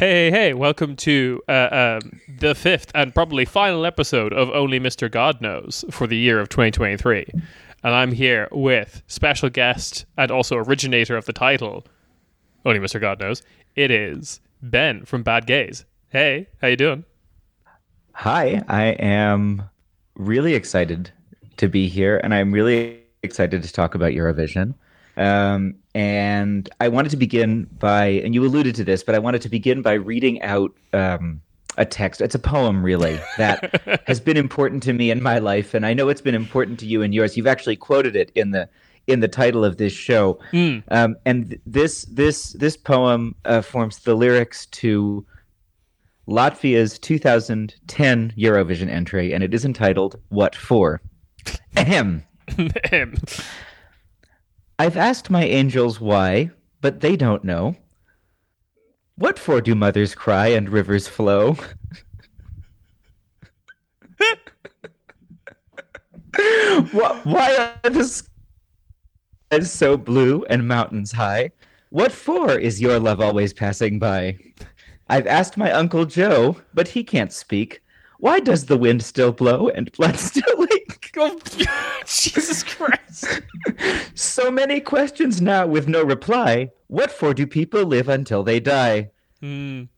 Hey, hey, welcome to uh, um, the fifth and probably final episode of Only Mr. God Knows for the year of 2023. And I'm here with special guest and also originator of the title, Only Mr. God Knows. It is Ben from Bad Gays. Hey, how you doing? Hi, I am really excited to be here, and I'm really excited to talk about Eurovision. Um, and I wanted to begin by, and you alluded to this, but I wanted to begin by reading out um, a text. It's a poem, really, that has been important to me in my life, and I know it's been important to you and yours. You've actually quoted it in the in the title of this show, Mm. um, and this this this poem uh, forms the lyrics to Latvia's 2010 Eurovision entry, and it is entitled "What For." Ahem. Him. I've asked my angels why, but they don't know. What for do mothers cry and rivers flow? Why are the skies so blue and mountains high? What for is your love always passing by? I've asked my Uncle Joe, but he can't speak. Why does the wind still blow and blood still leak? Oh, Jesus Christ. So many questions now with no reply. What for do people live until they die? Mm.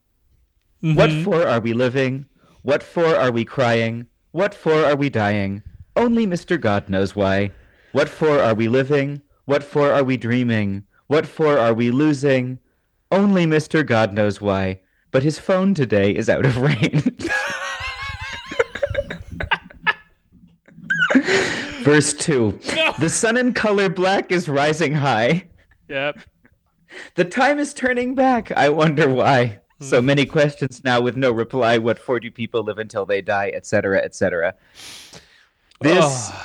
What Mhm. for are we living? What for are we crying? What for are we dying? Only Mr. God knows why. What for are we living? What for are we dreaming? What for are we losing? Only Mr. God knows why. But his phone today is out of range. Verse 2 No. The sun in color black is rising high. Yep. The time is turning back. I wonder why. So many questions now with no reply. What for do people live until they die, etc., etc. This Oh.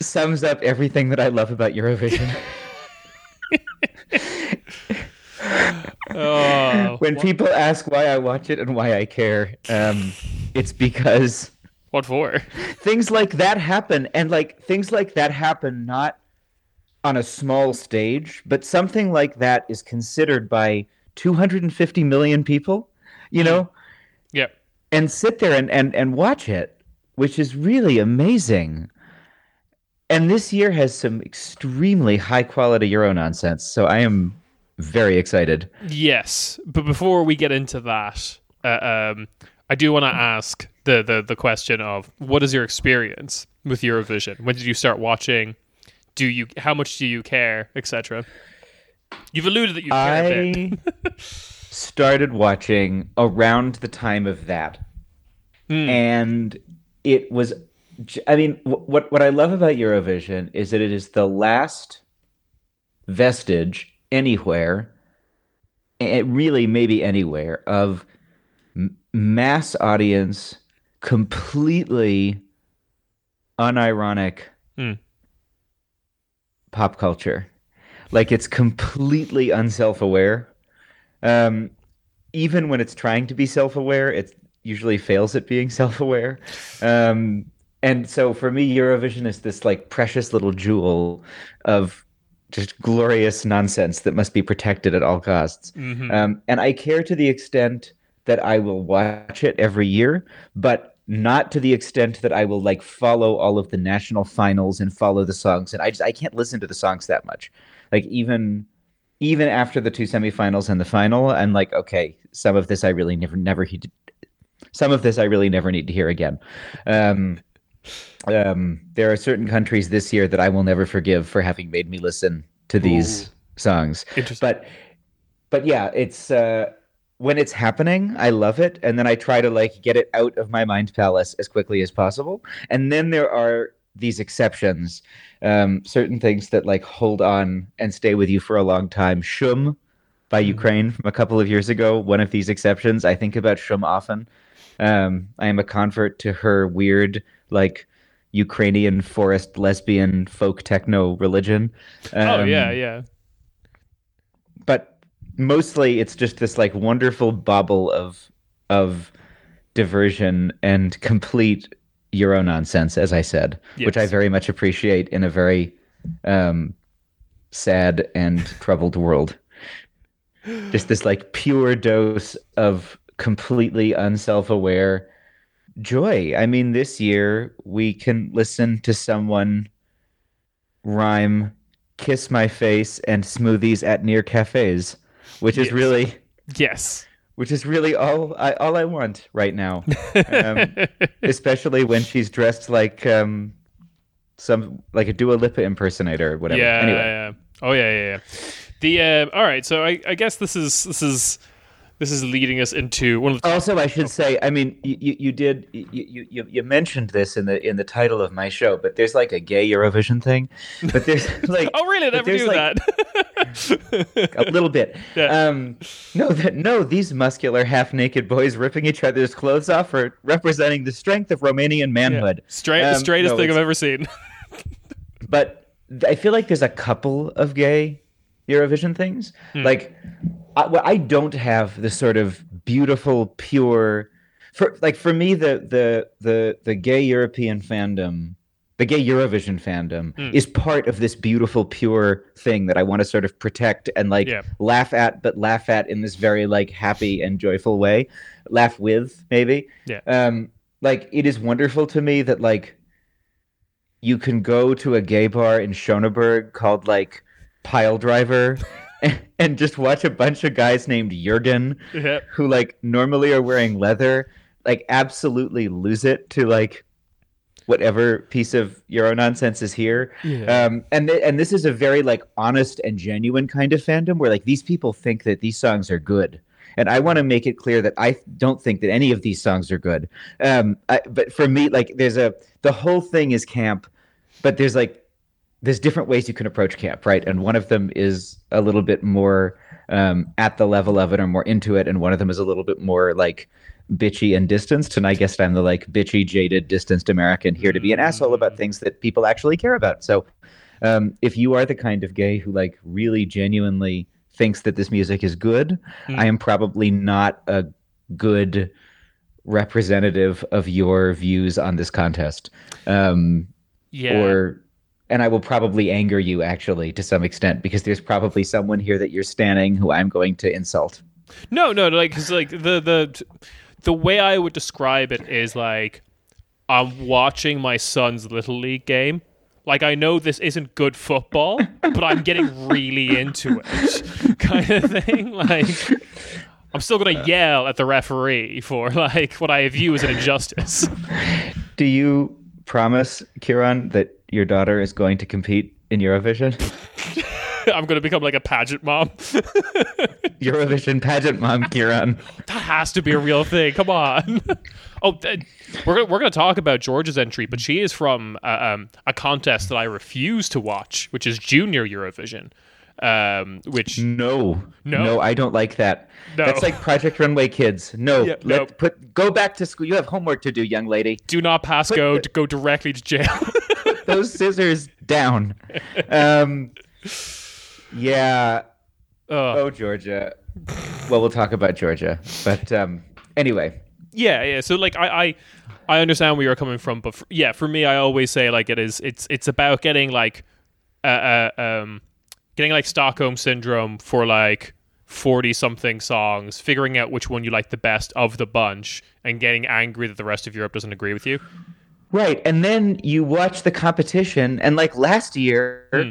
sums up everything that I love about Eurovision. Oh. when people ask why I watch it and why I care, um, it's because What for? things like that happen, and like things like that happen not on a small stage, but something like that is considered by 250 million people. You know. Yep. and sit there and, and, and watch it, which is really amazing. And this year has some extremely high quality Euro nonsense, so I am very excited. Yes, but before we get into that, uh, um, I do want to ask the, the the question of what is your experience with Eurovision? When did you start watching? Do you how much do you care, etc. You've alluded that you care a bit. I started watching around the time of that, Hmm. and it was. I mean, what what I love about Eurovision is that it is the last vestige anywhere, it really maybe anywhere of mass audience, completely unironic Hmm. pop culture. Like it's completely unself-aware. Um, even when it's trying to be self-aware, it usually fails at being self-aware. Um, and so for me, Eurovision is this like precious little jewel of just glorious nonsense that must be protected at all costs. Mhm. Um, and I care to the extent that I will watch it every year, but not to the extent that I will like follow all of the national finals and follow the songs. And I just I can't listen to the songs that much. Like even even after the two semifinals and the final, I'm like, okay, some of this I really never never he- some of this I really never need to hear again. Um, um, there are certain countries this year that I will never forgive for having made me listen to these Ooh. songs Interesting. but but yeah it's uh when it's happening i love it and then i try to like get it out of my mind palace as quickly as possible. And then there are these exceptions um certain things that like hold on and stay with you for a long time. Shum by Mhm. ukraine from a couple of years ago one of these exceptions. I think about shum often. Um i am a convert to her weird like ukrainian forest lesbian folk techno religion. Oh Um, yeah, yeah. Mostly it's just this like wonderful bubble of of diversion and complete euro nonsense as i said which i very much appreciate in a very um sad and troubled world. Just this like pure dose of completely unself-aware joy. I mean, this year we can listen to someone rhyme "kiss my face" and smoothies at near cafes, which is Yes. really, Yes. which is really all I all I want right now. Um, especially when she's dressed like um, some like a Dua Lipa impersonator or whatever. Yeah, Anyway, yeah. Oh yeah, yeah, yeah. The uh, all right. So I, I guess this is this is this is leading us into one of the Also, I should say, I mean, you, you, did you, you you mentioned this in the in the title of my show, but there's like a gay Eurovision thing, but there's like Oh really? I never knew like, that. a little bit. Yeah. Um, no, that no, these muscular half-naked boys ripping each other's clothes off are representing the strength of Romanian manhood. Straight, the Um, straightest no, thing I've ever seen. but I feel like there's a couple of gay Eurovision things. Like, I, well, I don't have the sort of beautiful, pure. For like for me, the the the the gay European fandom, the gay Eurovision fandom, is part of this beautiful, pure thing that I want to sort of protect and like Yeah. laugh at, but laugh at in this very like happy and joyful way. Laugh with maybe. Yeah. Um, like it is wonderful to me that like you can go to a gay bar in Schöneberg called like Pile Driver and, just watch a bunch of guys named Jurgen who like normally are wearing leather like absolutely lose it to like whatever piece of Euro nonsense is here. Yeah. Um, and th- and this is a very like honest and genuine kind of fandom where like these people think that these songs are good. And I want to make it clear that I don't think that any of these songs are good. Um, I, but for me, like there's a the whole thing is camp, but there's like there's different ways you can approach camp, right? And one of them is a little bit more um, at the level of it or more into it, and one of them is a little bit more like bitchy and distanced. And I guess I'm the like bitchy, jaded, distanced American here to be an asshole about things that people actually care about. So um, if you are the kind of gay who like really genuinely thinks that this music is good, Mm. I am probably not a good representative of your views on this contest. Um, yeah. or and I will probably anger you actually to some extent because there's probably someone here that you're standing who I'm going to insult. No, no, like because like the the the way I would describe it is like I'm watching my son's little league game. Like I know this isn't good football, but I'm getting really into it, kind of thing. Like I'm still gonna yell at the referee for like what I view as an injustice. Do you promise, Ciarán, that your daughter is going to compete in Eurovision? I'm gonna become like a pageant mom. Eurovision pageant mom, Ciarán. that has to be a real thing. Come on. oh, we're we're going to talk about George's entry, but she is from uh, um, a contest that I refuse to watch, which is Junior Eurovision. Um, which No, No? no, I don't like that. No. That's like Project Runway Kids. No, Yeah, let no. put go back to school. You have homework to do, young lady. do not pass go to go directly to jail. Those scissors down. Um, yeah. Oh, Georgia. Well, we'll talk about Georgia, but um, anyway, yeah, yeah. So like I, I I understand where you're coming from, but for, yeah, for me, I always say like it is. It's it's about getting like, uh, uh um, getting like Stockholm syndrome for like forty something songs, figuring out which one you like the best of the bunch, and getting angry that the rest of Europe doesn't agree with you. Right, and then you watch the competition, and like last year, Hmm.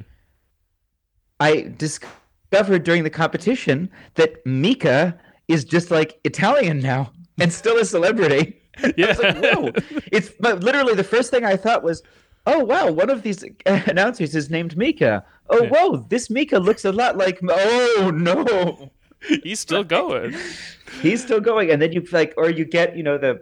I discovered during the competition that Mika is just like Italian now and still a celebrity. Was like, whoa! It's but literally the first thing I thought was, oh wow, one of these announcers is named Mika. Oh Yeah. whoa, this Mika looks a lot like. Oh no. He's still going. he's still going and then you like or you get you know the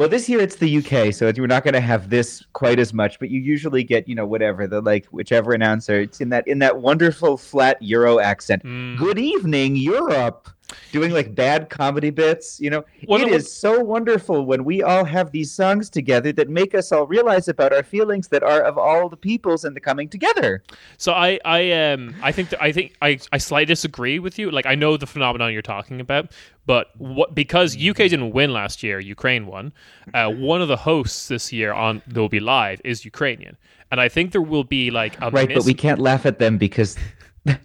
well this year it's the uk so you're not going to have this quite as much but you usually get you know whatever the like whichever announcer it's in that in that wonderful flat euro accent Mm. good evening europe doing like bad comedy bits you know it is so wonderful when we all have these songs together that make us all realize about our feelings that are of all the peoples and the coming together So I, I um I think that I think I, I slightly disagree with you. Like I know the phenomenon you're talking about, but what because UK didn't win last year, Ukraine won. Uh, one of the hosts this year on that will be live is Ukrainian, and I think there will be like a right mis- but we can't laugh at them because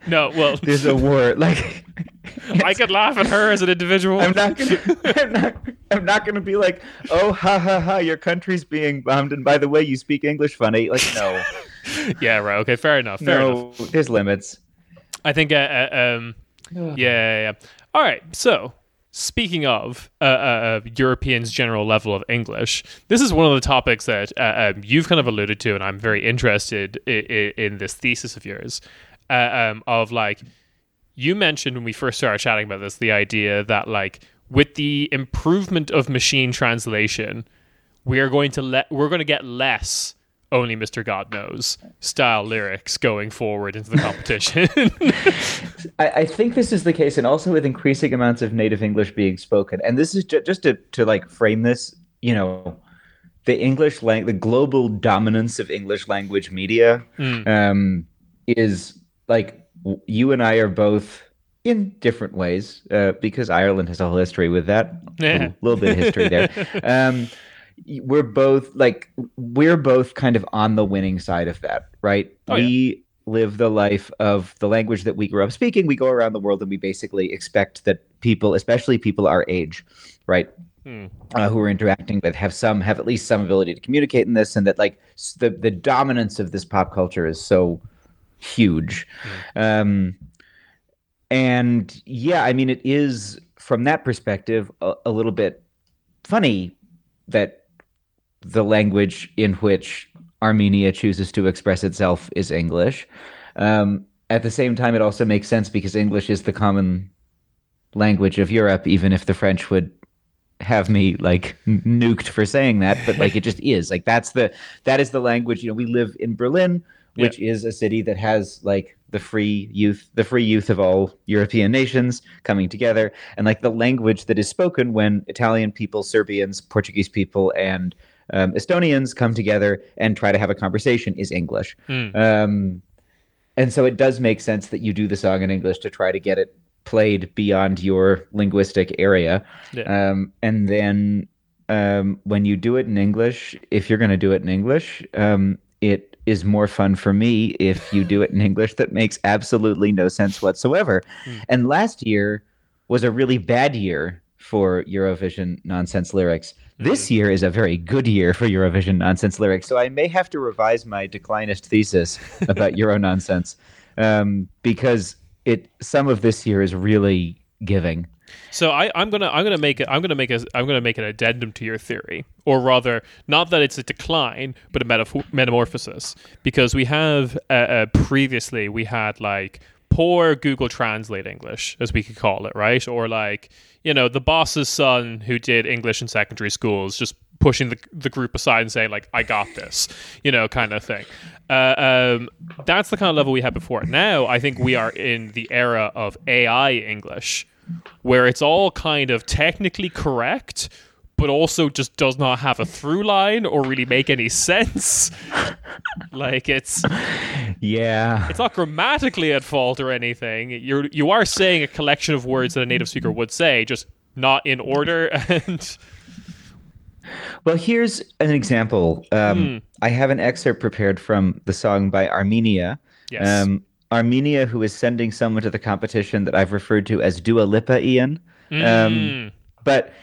No, well, there's a war. Like I could laugh at her as an individual. I'm not gonna. I'm not. I'm not gonna be like, oh, ha ha ha, your country's being bombed, and by the way, you speak English funny. Like, no, yeah, right. Okay, fair enough. Fair no, enough. there's limits. I think. Uh, uh, um, yeah, yeah, yeah. All right. So, speaking of uh, uh, Europeans' general level of English, this is one of the topics that uh, um, you've kind of alluded to, and I'm very interested in, in this thesis of yours. Uh, um, of like, you mentioned when we first started chatting about this, the idea that like with the improvement of machine translation, we are going to let we're going to get less only Mr. God knows style lyrics going forward into the competition. I, I, think this is the case, and also with increasing amounts of native English being spoken. And this is ju- just to, to like frame this, you know, the English language, the global dominance of English language media Mm. um, is like you and I are both in different ways uh, because Ireland has a whole history with that. Yeah. A little bit of history there. Um, we're both like we're both kind of on the winning side of that, right? Oh, we live the life of the language that we grew up speaking. We go around the world and we basically expect that people, especially people our age, right, Hmm. uh, who are interacting with, have some have at least some ability to communicate in this, and that like the the dominance of this pop culture is so huge. Um, and yeah, I mean, it is from that perspective a, a little bit funny that the language in which Armenia chooses to express itself is English. Um, at the same time, it also makes sense because English is the common language of Europe, even if the French would have me like nuked for saying that, but like it just is. Like that's the that is the language. You know, we live in Berlin, which is a city that has like the free youth, the free youth of all European nations coming together, and like the language that is spoken when Italian people, Serbians, Portuguese people, and um, Estonians come together and try to have a conversation is English. Hmm. Um, and so it does make sense that you do the song in English to try to get it played beyond your linguistic area. Yeah. Um, and then um, when you do it in English, if you're going to do it in English, um, it is more fun for me if you do it in English that makes absolutely no sense whatsoever. Hmm. And last year was a really bad year for Eurovision nonsense lyrics. This year is a very good year for Eurovision nonsense lyrics. So I may have to revise my declinist thesis about Euro nonsense um, because it some of this year is really giving. So I, I'm gonna I'm gonna make it I'm gonna make a I'm gonna make an addendum to your theory, or rather, not that it's a decline, but a metaf- metamorphosis, because we have uh, uh, previously we had like poor Google Translate English, as we could call it, right? Or like you know the boss's son who did English in secondary schools, just pushing the the group aside and saying like I got this, you know, kind of thing. Uh, um, that's the kind of level we had before. Now I think we are in the era of AI English where it's all kind of technically correct, but also just does not have a through line or really make any sense. like it's Yeah. it's not grammatically at fault or anything. You're you are saying a collection of words that a native speaker would say, just not in order. And Well, here's an example. Um, Hmm. I have an excerpt prepared from the song by Armenia. yes, Um, Armenia, who is sending someone to the competition that I've referred to as Dua Lipa, Ian. Um, Mm. but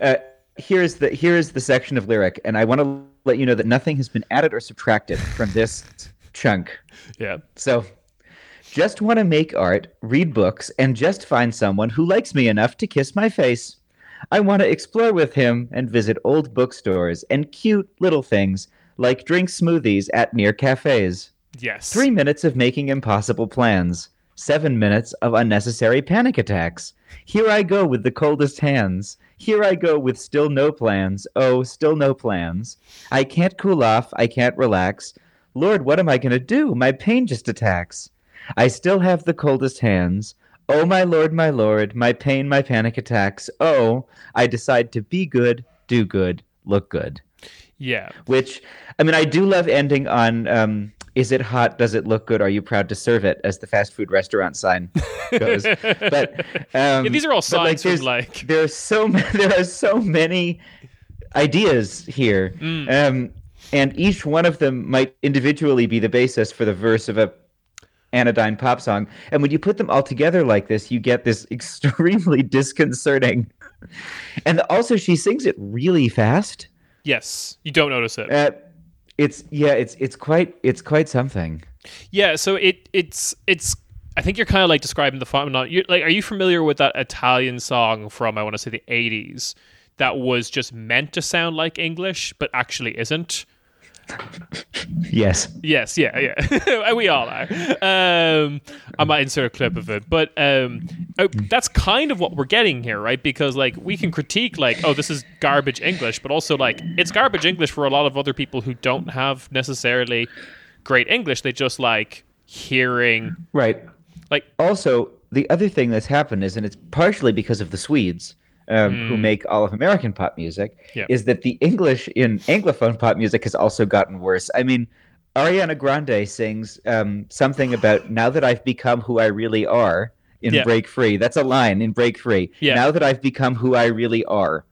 uh, here's the here's the section of lyric, and I want to let you know that nothing has been added or subtracted from this chunk. yeah, So, just want to make art, read books, and just find someone who likes me enough to kiss my face. I want to explore with him and visit old bookstores and cute little things like drink smoothies at near cafes. Yes, Three minutes of making impossible plans. Seven minutes of unnecessary panic attacks. Here I go with the coldest hands. Here I go with still no plans. Oh, still no plans. I can't cool off. I can't relax. Lord, what am I going to do? My pain just attacks. I still have the coldest hands. Oh, my Lord, my Lord, my pain, my panic attacks. Oh, I decide to be good, do good, look good yeah. which I mean, I do love ending on um, "Is it hot? Does it look good? Are you proud to serve it?" as the fast food restaurant sign goes. but um, Yeah, these are all like, signs from there's- like there are so ma- there are so many ideas here, Mm. um, and each one of them might individually be the basis for the verse of a anodyne pop song. And when you put them all together like this, you get this extremely disconcerting. And also, she sings it really fast. Yes, you don't notice it. Uh, it's yeah, it's it's quite it's quite something. Yeah, so it it's it's. I think you're kind of like describing the phenomenon. You like, are you familiar with that Italian song from I want to say the '80s that was just meant to sound like English but actually isn't? Yes. Yes, yeah, yeah. we all are. Um, I might insert a clip of it, but um, oh, that's kind of what we're getting here, right? Because like we can critique like, oh, this is garbage English, but also like it's garbage English for a lot of other people who don't have necessarily great English. They just like hearing Right. like Also, the other thing that's happened is, and it's partially because of the Swedes. Um, Who make all of American pop music Yeah. is that the English in Anglophone pop music has also gotten worse. I mean, Ariana Grande sings um, something about now that I've become who I really are in Yeah. Break Free. That's a line in Break Free. Yeah. Now that I've become who I really are.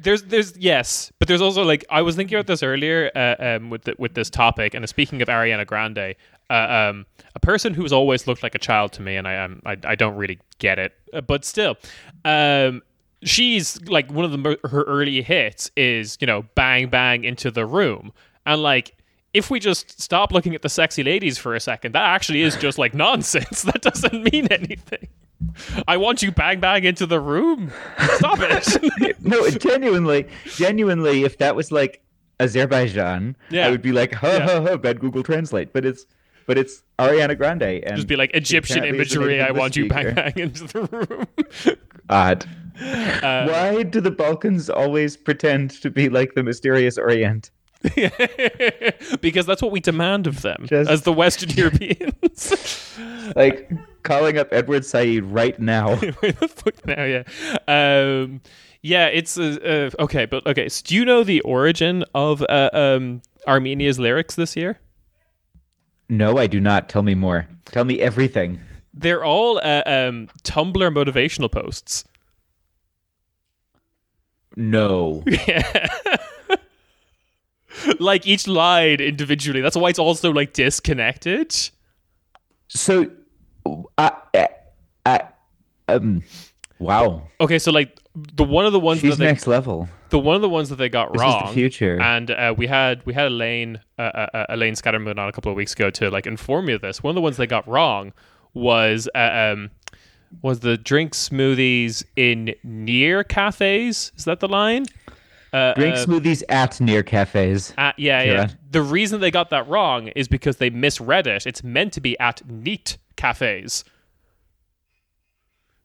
there's there's yes, but there's also like I was thinking about this earlier uh, um, with the, with this topic, and speaking of Ariana Grande, uh, um, a person who's always looked like a child to me, and I um, I, I don't really get it, uh, but still, um, she's like one of the her early hits is you know bang bang into the room, and like. If we just stop looking at the sexy ladies for a second, that actually is just like nonsense. That doesn't mean anything. I want you bang bang into the room. Stop it. no, genuinely, genuinely, if that was like Azerbaijan, Yeah. I would be like, ha Yeah. ha ha, bad Google Translate. But it's but it's Ariana Grande and just be like Egyptian apparently is a imagery. I want you bang bang into the room. odd. Uh, Why do the Balkans always pretend to be like the mysterious Orient? because that's what we demand of them Just- as the Western Europeans. Like calling up Edward Said right now. Where the fuck now? Yeah, um, yeah. It's uh, uh, okay, but okay. So do you know the origin of uh, um, Armenia's lyrics this year? No, I do not. Tell me more. Tell me everything. They're all uh, um, Tumblr motivational posts. No. Yeah. like each line individually. That's why it's also like disconnected. So, I, I, I um, wow. Okay, so like the one of the ones She's that they, next level. the one of the ones that they got This is the future. And uh, we had we had Elaine uh, uh, uh, Elaine Scattermoon on a couple of weeks ago to like inform me of this. One of the ones they got wrong was uh, um was the drink smoothies in near cafes. Is that the line? Uh, Drink uh, smoothies at near cafes. at- yeah, yeah. Kira. The reason they got that wrong is because they misread it. It's meant to be at neat cafes.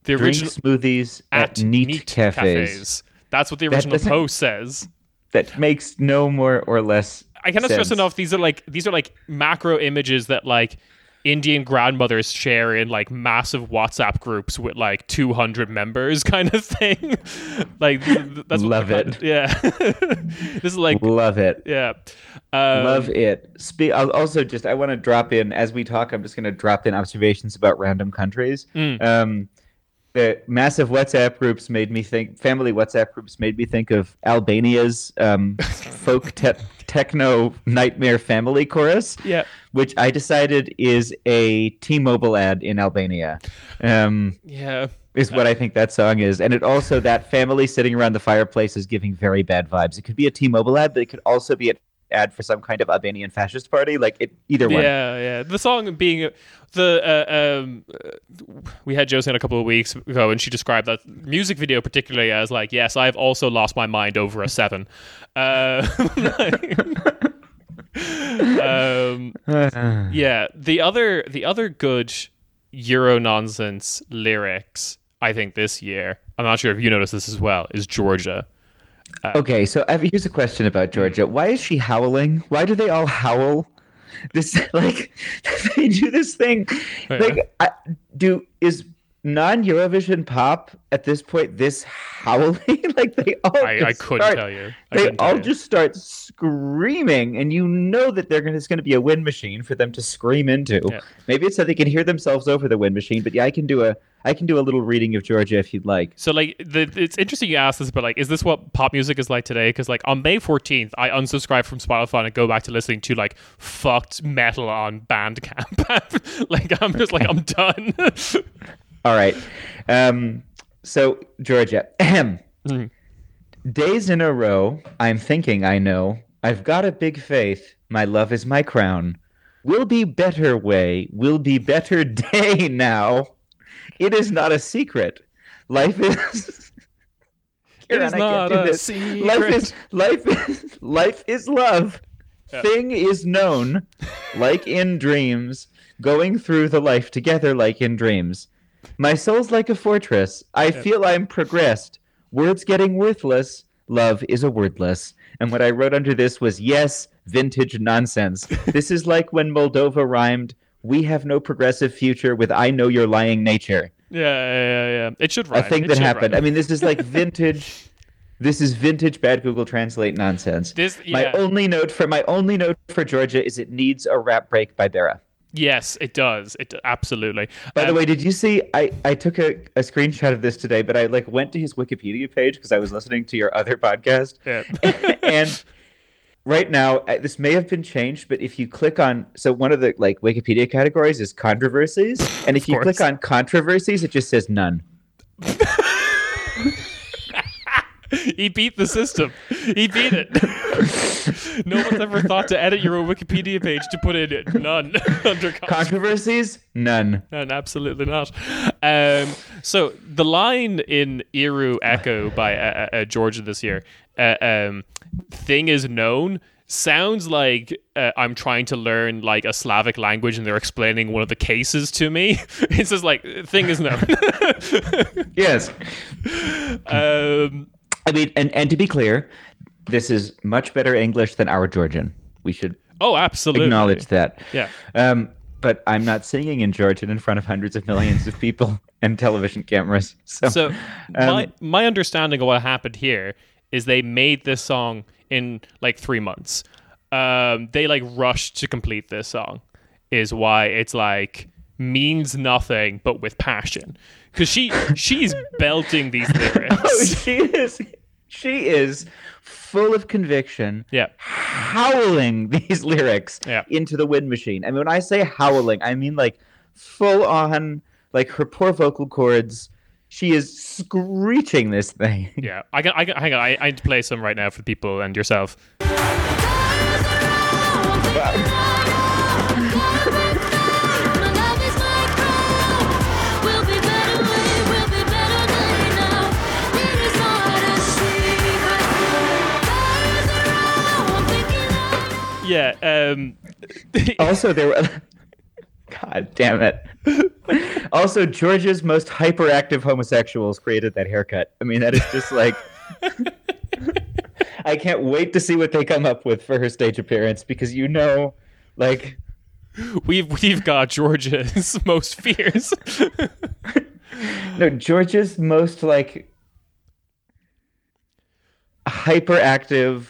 The Drink original smoothies at, neat, cafes. That's what the original post says. That makes no more or less. I cannot stress enough. These are like these are like macro images that like Indian grandmothers share in like massive WhatsApp groups with like 200 members, kind of thing. like th- that's what Love it. Yeah, this is like Love it. yeah. Um, Love it. Spe- I'll also just I want to drop in as we talk. I'm just going to drop in observations about random countries. Mm. Um, the massive WhatsApp groups made me think. Family WhatsApp groups made me think of Albania's um, folk te- techno nightmare family chorus, Yeah, which I decided is a T-Mobile ad in Albania. Um, yeah. is what I think that song is. And it also that family sitting around the fireplace is giving very bad vibes. It could be a T-Mobile ad, but it could also be an ad for some kind of Albanian fascist party. Like it, either one. Yeah, yeah. The song being the uh, um, uh, we had Josie a couple of weeks ago, and she described that music video particularly as like, "Yes, I've also lost my mind over a seven. Uh, um, yeah, the other the other good Euro nonsense lyrics I think this year. I'm not sure if you noticed this as well. Is Georgia? Uh, okay, so here's a question about hmm. Georgia. Why is she howling? Why do they all howl? This like they do this thing. Yeah. Like I, do is non Eurovision pop at this point, this howling, like they all I, I just couldn't start, tell you. I they all you. just start screaming, and you know that they're gonna, it's going to be a wind machine for them to scream into. Yeah. Maybe it's so they can hear themselves over the wind machine. But yeah, I can do a I can do a little reading of Georgia if you'd like. So like the, it's interesting you ask this, but like, is this what pop music is like today? Because like on May fourteenth, I unsubscribed from Spotify and go back to listening to like fucked metal on Bandcamp. like I'm just like I'm done. All right. Um, so Georgia, ahem. Mhm. days in a row, I'm thinking I know. I've got a big faith. My love is my crown. Will be better way. Will be better day now. It is not a secret. Life is. It is can't a this. secret. Life is life is life is love. Yeah. Thing is known, like in dreams, going through the life together like in dreams. My soul's like a fortress. I feel I'm progressed. Words getting worthless. Love is a wordless. And what I wrote under this was yes, vintage nonsense. this is like when Moldova rhymed, "We have no progressive future with I know your lying nature." yeah, yeah, yeah, yeah. It should rhyme. a thing It that happened. rhyme. I mean, this is like vintage. this is vintage bad Google Translate nonsense. This, My only note for my only note for Georgia is it needs a rap break by Bera. Yes, it does. It absolutely. By the Um, way, did you see? I, I took a, a screenshot of this today, but I like went to his Wikipedia page because I was listening to your other podcast, yeah. and right now uh, this may have been changed, but if you click on so one of the like Wikipedia categories is controversies, and if you click on controversies, it just says none. he beat the system. He beat it. no one's ever thought to edit your own Wikipedia page to put in none under. Controversies, none. None. absolutely not. Um, so the line in Iru Echo by uh, uh, Georgia this year, uh, um, "Thing is known." Sounds like uh, I'm trying to learn like a Slavic language and they're explaining one of the cases to me. It's just like thing is known. Yes. um, I mean, and, and to be clear, this is much better English than our Georgian. We should oh, absolutely. acknowledge that. Yeah. Um, but I'm not singing in Georgian in front of hundreds of millions of people and television cameras. So, So Um, my my understanding of what happened here is they made this song in like three months. Um, they like rushed to complete this song, is why it's like means nothing but with passion. Because she she's belting these oh, lyrics. she is, she is full of conviction. yeah, howling these lyrics Yeah. into the wind machine. I mean, when I say howling, I mean like full on, like her poor vocal cords. She is screeching this thing. yeah. I can I can hang on. I I need to play some right now for people and yourself. Yeah. Um, Also, there were. God damn it. also, Georgia's most hyperactive homosexuals created that haircut. I mean, that is just like. I can't wait to see what they come up with for her stage appearance because you know, like, we've we've got Georgia's most fierce. no, Georgia's most like hyperactive,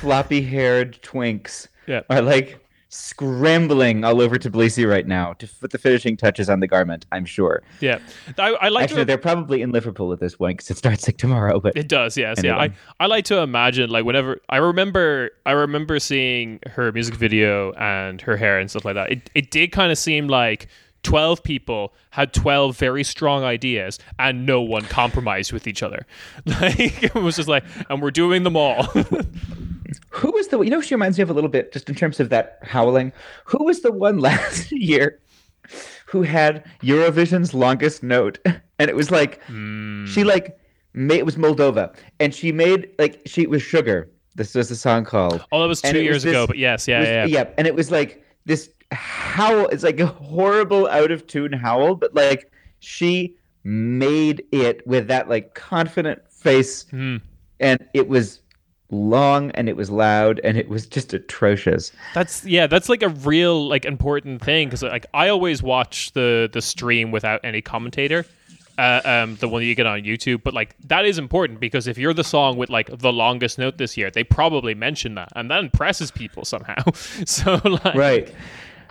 floppy-haired twinks yeah. are like scrambling all over Tbilisi right now to put the finishing touches on the garment. I'm sure. Yeah, I, I like Actually, to. they're probably in Liverpool at this point because it starts like tomorrow. But It does, yes, yeah. I, I like to imagine like whenever I remember I remember seeing her music video and her hair and stuff like that. It it did kind of seem like twelve people had twelve very strong ideas and no one compromised with each other. Like it was just like, and we're doing them all. who was the? You know, she reminds me of a little bit just in terms of that howling. Who was the one last year who had Eurovision's longest note? And it was like Hmm. she like made it was Moldova, and she made like she was sugar. This was the song called. oh, that was two years was ago, but yes, yeah, was- yeah, yeah. and it was like this howl. It's like a horrible out of tune howl, but like she made it with that like confident face, Hmm. and it was long and it was loud and it was just atrocious. That's yeah, that's like a real like important thing because like I always watch the the stream without any commentator uh, um, the one that you get on YouTube. But like that is important because if you're the song with like the longest note this year, they probably mention that, and that impresses people somehow. so like, right.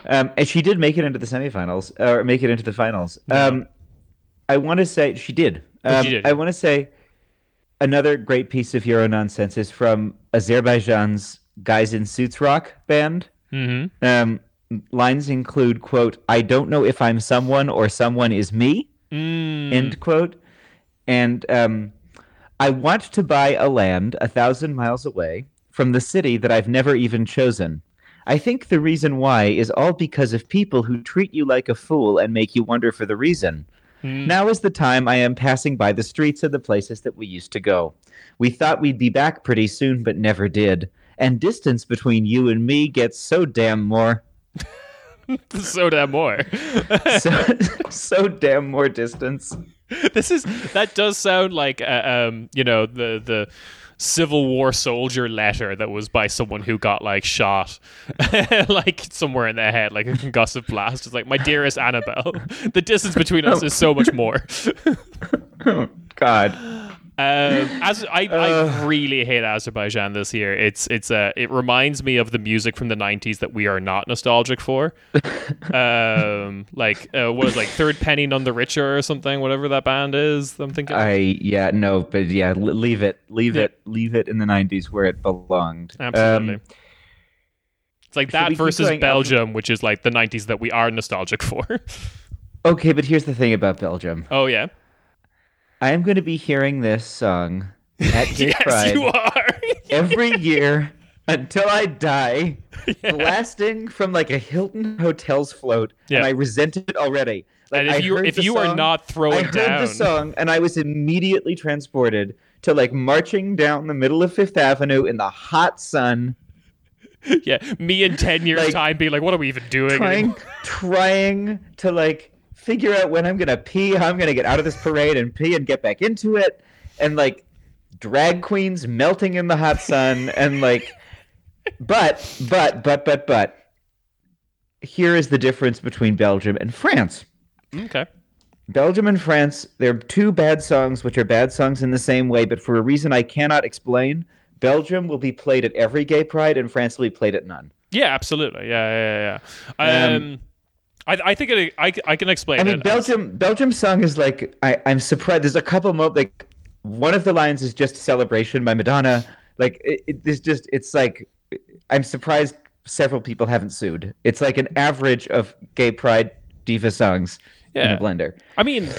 Um, and she did make it into the semifinals, or make it into the finals. Um, I want to say she did. Um, she did. I want to say another great piece of Euro nonsense is from Azerbaijan's Guys in Suits rock band. Mm-hmm. Um, lines include, "quote I don't know if I'm someone or someone is me." Mm. End quote. And um, I want to buy a land a thousand miles away from the city that I've never even chosen. I think the reason why is all because of people who treat you like a fool and make you wonder for the reason. Hmm. Now is the time I am passing by the streets of the places that we used to go. We thought we'd be back pretty soon, but never did. And distance between you and me gets so damn more, so damn more. so, so damn more distance. this is that does sound like uh, um you know the the Civil War soldier letter that was by someone who got like shot like somewhere in their head like a concussive blast. It's like my dearest Annabelle, the distance between us is so much more. God. Um, as I, I really hate Azerbaijan this year. It's it's uh, it reminds me of the music from the '90s that we are not nostalgic for. um, like uh, what was like Third Penny None the Richer or something, whatever that band is. I'm thinking. I yeah no, but yeah, leave it, leave Yeah. it, leave it in the '90s where it belonged. Absolutely. Um, it's like that versus? Belgium, which is like the '90s that we are nostalgic for. okay, but here's the thing about Belgium. oh yeah, I am going to be hearing this song at Gay yes, Pride you are. every year until I die, blasting from like a Hilton Hotels float, Yeah. and I resent it already. Like, and if I you if you are song- not I throwing heard down, the song and I was immediately transported to like marching down the middle of Fifth Avenue in the hot sun, yeah, me in ten years' Like, time being like, what are we even doing? trying trying to like figure out when I'm gonna pee, how I'm gonna get out of this parade and pee and get back into it, and like drag queens melting in the hot sun and like but but but but but here is the difference between Belgium and France. Okay. Belgium and France, they're two bad songs, which are bad songs in the same way, but for a reason I cannot explain. Belgium will be played at every gay pride, and France will be played at none. Yeah, absolutely. Yeah, yeah, yeah. Um, Um, I, I think it, I, I can explain I mean, it. Belgium Belgium song is like I, I'm surprised. There's a couple mo like one of the lines is just "Celebration" by Madonna. Like it, it, it's just it's like I'm surprised several people haven't sued. It's like an average of gay pride diva songs in a blender. I mean,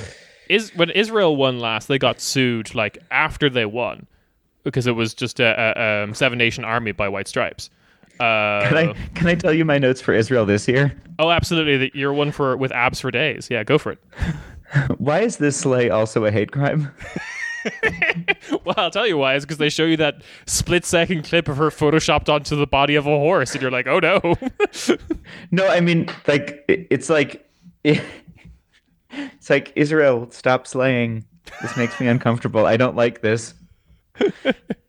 is when Israel won last, they got sued like after they won because it was just a, a um, Seven Nation Army by White Stripes. Uh, Can I can I tell you my notes for Israel this year? Oh, absolutely. You're one for with abs for days. Yeah, go for it. Why is this sleigh also a hate crime? Well, I'll tell you why. It's because they show you that split second clip of her photoshopped onto the body of a horse, and you're like, oh no. No, I mean like it's like it's like Israel stop slaying. This makes me uncomfortable. I don't like this.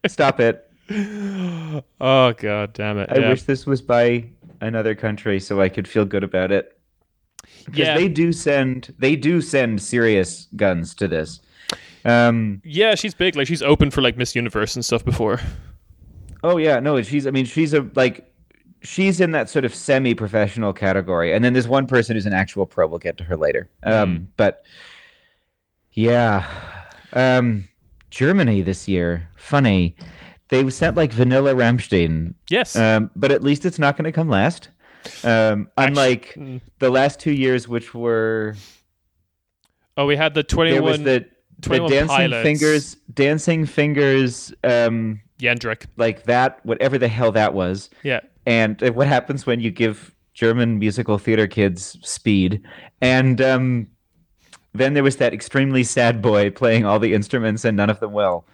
Stop it. oh god, damn it. I yeah. wish this was by another country so I could feel good about it. Because Yeah. they do send they do send serious guns to this. Um yeah, she's big. Like she's open for like Miss Universe and stuff before. oh yeah, no, she's I mean she's a like she's in that sort of semi-professional category. And then there's one person who's an actual pro. We'll get to her later. Um but yeah. Um Germany this year, funny. They sent like Vanilla Rammstein Yes. um, but at least it's not going to come last. Um, unlike mm. the last two years, which were oh, we had the there was 21 the, the 21 dancing pilots. fingers, dancing fingers, um, Jendrik. like that, whatever the hell that was. Yeah. And uh, what happens when you give German musical theater kids speed? And um, then there was that extremely sad boy playing all the instruments and none of them well.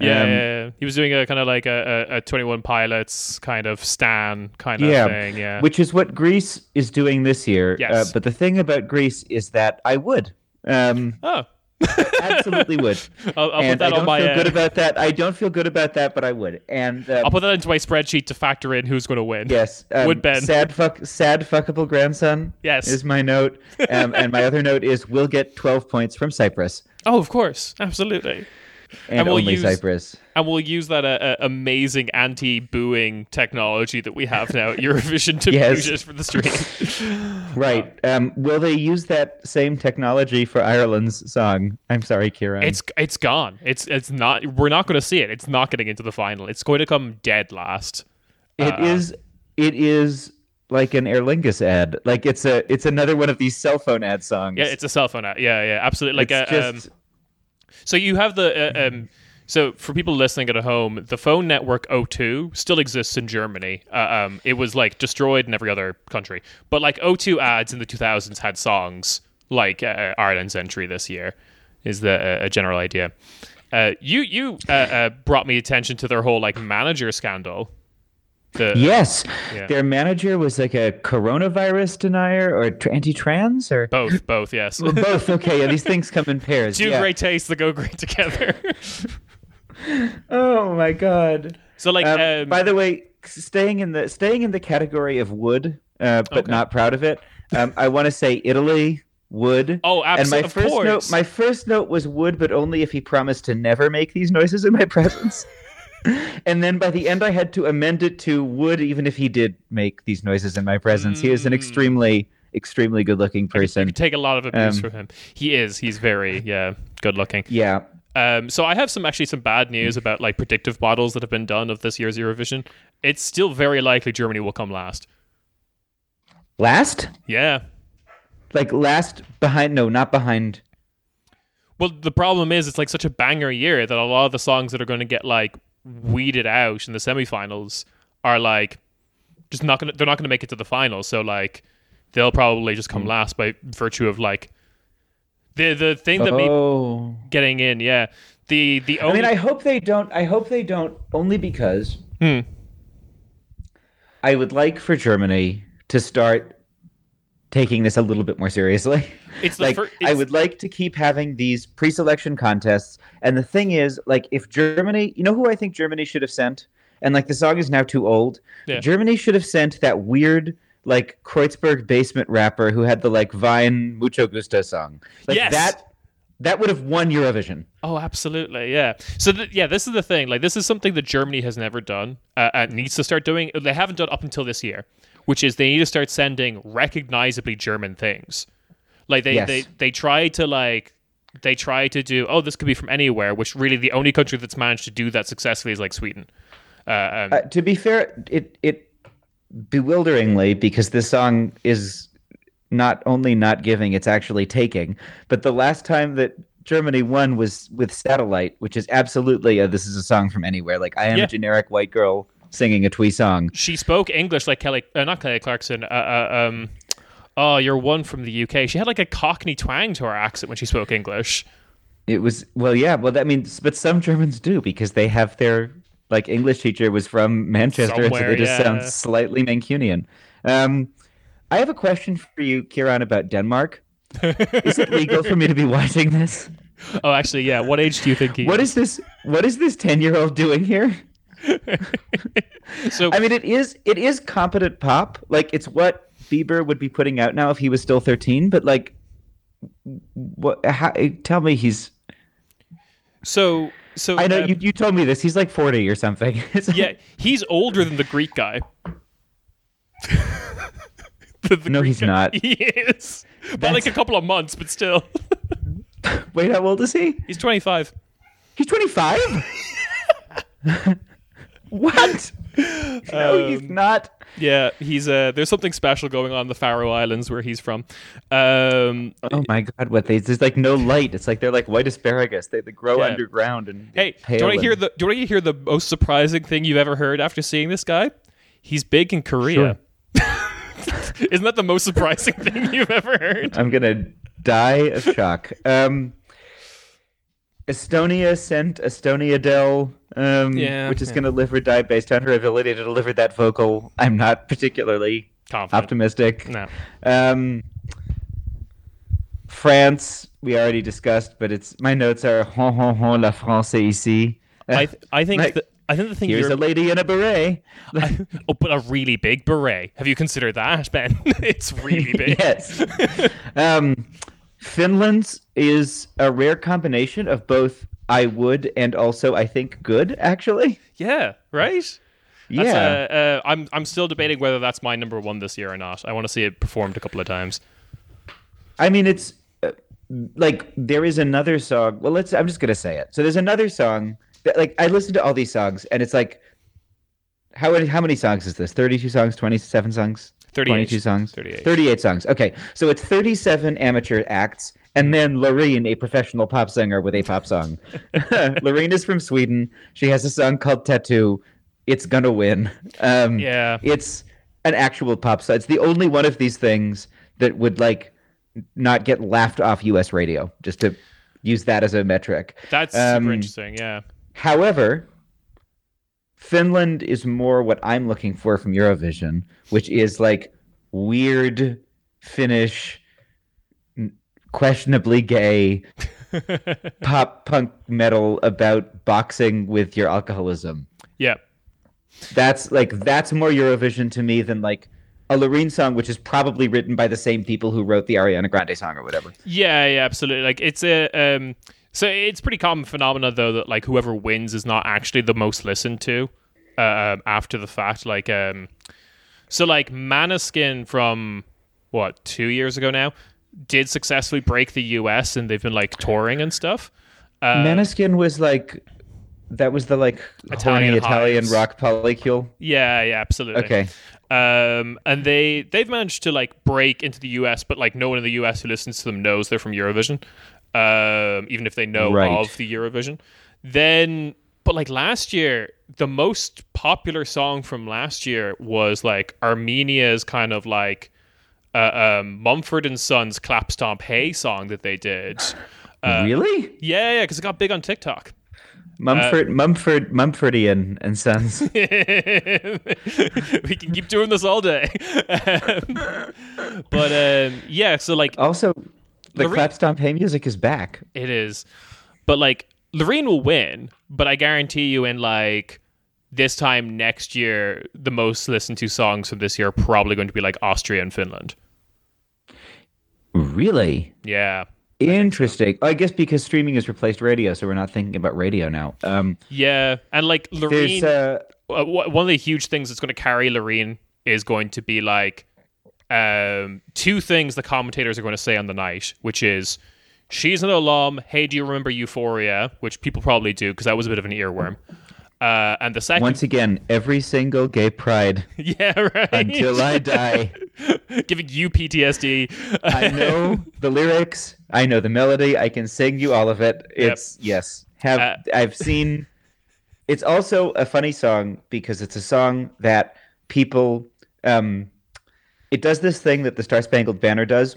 Yeah, Um, yeah, yeah. he was doing a kind of like a, a, a 21 Pilots kind of Stan kind of Yeah, thing. Yeah. which is what Greece is doing this year. Yes. Uh, but the thing about Greece is that I would. Um, oh, Absolutely would. I'll, I'll put that I on don't my. feel uh, good about that. I don't feel good about that, but I would. And um, I'll put that into my spreadsheet to factor in who's going to win. yes, um, Would Ben. sad fuck, sad fuckable grandson. Yes. is my note. Um, and my other note is we'll get twelve points from Cyprus Oh, of course, absolutely. and, we'll only use- Cyprus. And we'll use that uh, uh, amazing anti-booing technology that we have now at Eurovision to Yes. mute it for the stream. Right. Um, will they use that same technology for Ireland's song? I'm sorry, Ciarán. It's it's gone. It's it's not. We're not going to see it. It's not getting into the final. It's going to come dead last. It Uh, is. It is like an Aer Lingus ad. Like it's a. It's another one of these cell phone ad songs. Yeah, it's a cell phone ad. Yeah, yeah, absolutely. Like It's uh, just. um, so you have the uh, um, so for people listening at home, the phone network O2 still exists in Germany. Uh, um, it was like destroyed in every other country, but like O2 ads in the 2000s had songs like uh, Ireland's entry this year. Is the uh, a general idea? Uh, you you uh, uh, brought me attention to their whole like manager scandal. The, yes, Yeah. their manager was like a coronavirus denier or tr- anti-trans or both both yes. both. Okay, yeah, these things come in pairs. Two yeah. great tastes that go great together. Oh my god. so like Um, um, by the way, staying in the staying in the category of wood, uh, but Okay. not proud of it. Um, I want to say Italy wood. Oh, And my first note, my first note was wood, but only if he promised to never make these noises in my presence. and then by the end, I had to amend it to wood, even if he did make these noises in my presence. He is an Mm. extremely, extremely good-looking You person. can take a lot of abuse Um, from him. He is. He's very yeah, good looking. Yeah. Um, so I have some actually some bad news about like predictive models that have been done of this year's Eurovision. It's still very likely Germany will come last. Last, Yeah. like last behind. No, not behind. Well, the problem is it's like such a banger year that a lot of the songs that are going to get like weeded out in the semifinals are like just not going to they're not going to make it to the final. So like they'll probably just come last by virtue of like the the thing that made Oh. getting in, yeah. The the only... I mean, I hope they don't. I hope they don't. Only because Hmm. I would like for Germany to start taking this a little bit more seriously. It's like fir- I would like to keep having these pre-selection contests. And the thing is, like, if Germany, you know, who I think Germany should have sent, and like the song is now too old. Yeah. Germany should have sent that weird. Like Kreuzberg basement rapper who had the like Vine Mucho Gusto song. Like Yes. that that would have won Eurovision. Oh, absolutely, yeah. So, th- yeah, this is the thing. Like, this is something that Germany has never done uh, and needs to start doing. They haven't done up until this year, which is they need to start sending recognizably German things. Like they Yes. they they try to like they try to do. Oh, this could be from anywhere. Which really the only country that's managed to do that successfully is like Sweden. Uh, um, Uh, to be fair, it it bewilderingly because this song is not only not giving, it's actually taking. But the last time that Germany won was with Satellite, which is absolutely a, this is a song from anywhere. Like I am Yeah. a generic white girl singing a twee song. she spoke English like Kelly, uh, not Kelly Clarkson. Uh, uh, um, oh, you're one from the UK. She had like a Cockney twang to her accent when she spoke English. It was well, yeah. Well, that means, but some Germans do because they have their like English teacher was from Manchester, so they just yeah. sound slightly Mancunian. Um, I have a question for you, Ciarán, about Denmark. is it legal for me to be watching this? Oh, actually, yeah. What age do you think he? What is this? What is this ten-year-old doing here? so? I mean, it is it is competent pop. Like it's what Bieber would be putting out now if he was still thirteen. But like, what? How, tell me, he's. so so I know um, you. You told me this. He's like forty or something. Yeah, he's older than the Greek guy. The- the No, Greek he's guy- not. He is by like a couple of months, but still, Wait, how old is he? he's twenty five. He's twenty-five. What? no, he's Um, not. Yeah, he's uh. There's something special going on in the Faroe Islands where he's from. Um, Oh my god! What they? There's like no light. It's like they're like white asparagus. They, they grow Yeah. underground and hey, do you want to hear the? Do you want to hear the most surprising thing you've ever heard after seeing this guy? He's big in Korea. Isn't that the most surprising thing you've ever heard? I'm gonna die of shock. Um, Estonia sent Estonia Del, um, Yeah, which is yeah. gonna live or die based on her ability to deliver that vocal. I'm not particularly Confident. optimistic. No. Um, France, we already discussed, but it's my notes are hon hon hon la France est ici. I th- I think Like, that I think the thing Here's you're a lady in a beret. oh, but a really big beret. Have you considered that, Ben? it's really big. yes. um, Finland's is a rare combination of both I would and also I think good, actually. Yeah, right. Yeah. That's, uh, uh, I'm I'm still debating whether that's my number one this year or not. I want to see it performed a couple of times. I mean, it's uh, like there is another song. Well, let's. I'm just gonna say it. So there's another song that, like, I listen to all these songs, and it's like, how how many songs is this? 32 songs, 27 songs, 38. 22 songs, 38. 38 songs. Okay, so it's 37 amateur acts, and then Loreen, a professional pop singer with a pop song. Loreen is from Sweden. She has a song called Tattoo. It's gonna win. Um, Yeah. it's an actual pop song. It's the only one of these things that would like not get laughed off U.S. radio. Just to use that as a metric. That's Um, super interesting. Yeah. However, Finland is more what I'm looking for from Eurovision, which is like weird Finnish, questionably gay pop punk metal about boxing with your alcoholism. Yeah. That's like that's more Eurovision to me than like a Loreen song, which is probably written by the same people who wrote the Ariana Grande song or whatever. Yeah, yeah, absolutely. Like it's a um so it's pretty common phenomena though that like whoever wins is not actually the most listened to uh, after the fact. Like um so like Maneskin from what, 2 years ago now did successfully break the US and they've been like touring and stuff. Maneskin was like that was the like Italian horny Italian hives. rock polycule. yeah, yeah, absolutely. Okay. Um, and they they've managed to like break into the US, but like no one in the US who listens to them knows they're from Eurovision. Um, even if they know Right. of the Eurovision. Then, but like last year, the most popular song from last year was like Armenia's kind of like uh, um, Mumford and Sons "Clap Stomp Hey" song that they did. Uh, really? Yeah, yeah, because it got big on TikTok. Mumford, Mumford, Mumfordian and Sons. we can keep doing this all day. Um, but um, yeah, so like also, the Loreen- clap stomp hey music is back. it is, but like Loreen will win, but I guarantee you, in like this time next year, the most listened to songs from this year are probably going to be like Austria and Finland. Really Yeah, interesting. I guess because streaming has replaced radio, so we're not thinking about radio now. Um, yeah, and like Loreen, uh, uh, one of the huge things that's going to carry Loreen is going to be like um, two things the commentators are going to say on the night, which is she's an alum. Hey, do you remember Euphoria? Which people probably do because that was a bit of an earworm. Uh, and the second, once again every single gay pride yeah, right. until I die. giving you PTSD. I know the lyrics. I know the melody. I can sing you all of it. It's yes. Have Uh, I've seen. It's also a funny song because it's a song that people. Um, it does this thing that the Star Spangled Banner does,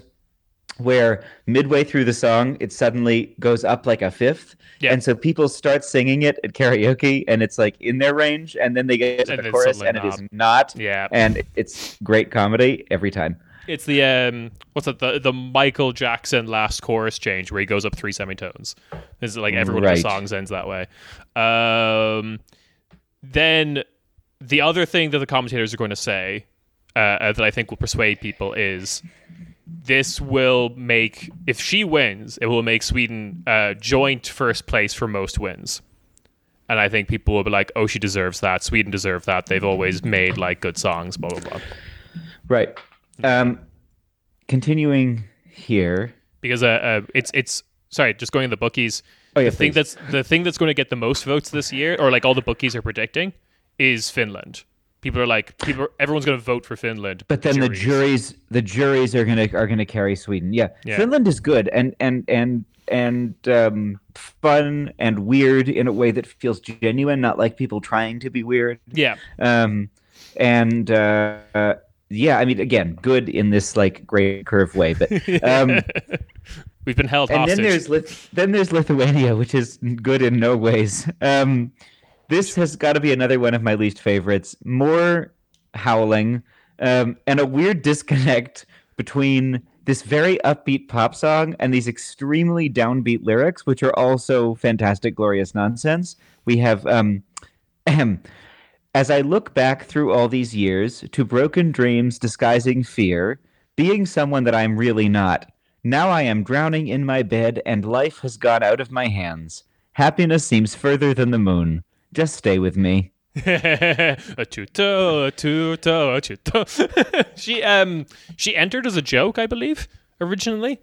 where midway through the song it suddenly goes up like a fifth, Yeah. and so people start singing it at karaoke, and it's like in their range, and then they get to And the chorus, and it is not. Yeah. and it's great comedy every time. It's the um, what's it? The the Michael Jackson last chorus change where he goes up three semitones. It's like every one of the songs ends that way. Um, then the other thing that the commentators are going to say uh, that I think will persuade people is this will make if she wins, it will make Sweden uh, joint first place for most wins. And I think people will be like, "Oh, she deserves that. Sweden deserves that. They've always made like good songs." Blah blah blah. Right. Um, continuing here. because uh, uh, it's it's sorry, just going to the bookies. Oh, yeah, the thing please. that's the thing that's going to get the most votes this year, or like all the bookies are predicting, is Finland. People are like, people, everyone's going to vote for Finland. But then the juries- juries, the juries are gonna are gonna carry Sweden. Yeah. Yeah. Finland is good and and and and um, fun and weird in a way that feels genuine, not like people trying to be weird. yeah, Um, and uh, uh, yeah, I mean, again, good in this like great curve way, but um, we've been held and hostage. then there's Lith- then there's Lithuania, which is good in no ways. Um, this has got to be another one of my least favorites. More howling um, and a weird disconnect between this very upbeat pop song and these extremely downbeat lyrics, which are also fantastic, glorious nonsense. We have, um, as I look back through all these years to broken dreams disguising fear, being someone that I'm really not. Now I am drowning in my bed and life has gone out of my hands. Happiness seems further than the moon. Just stay with me. a tuto, a tuto, a tuto. she um she entered as a joke, I believe, originally.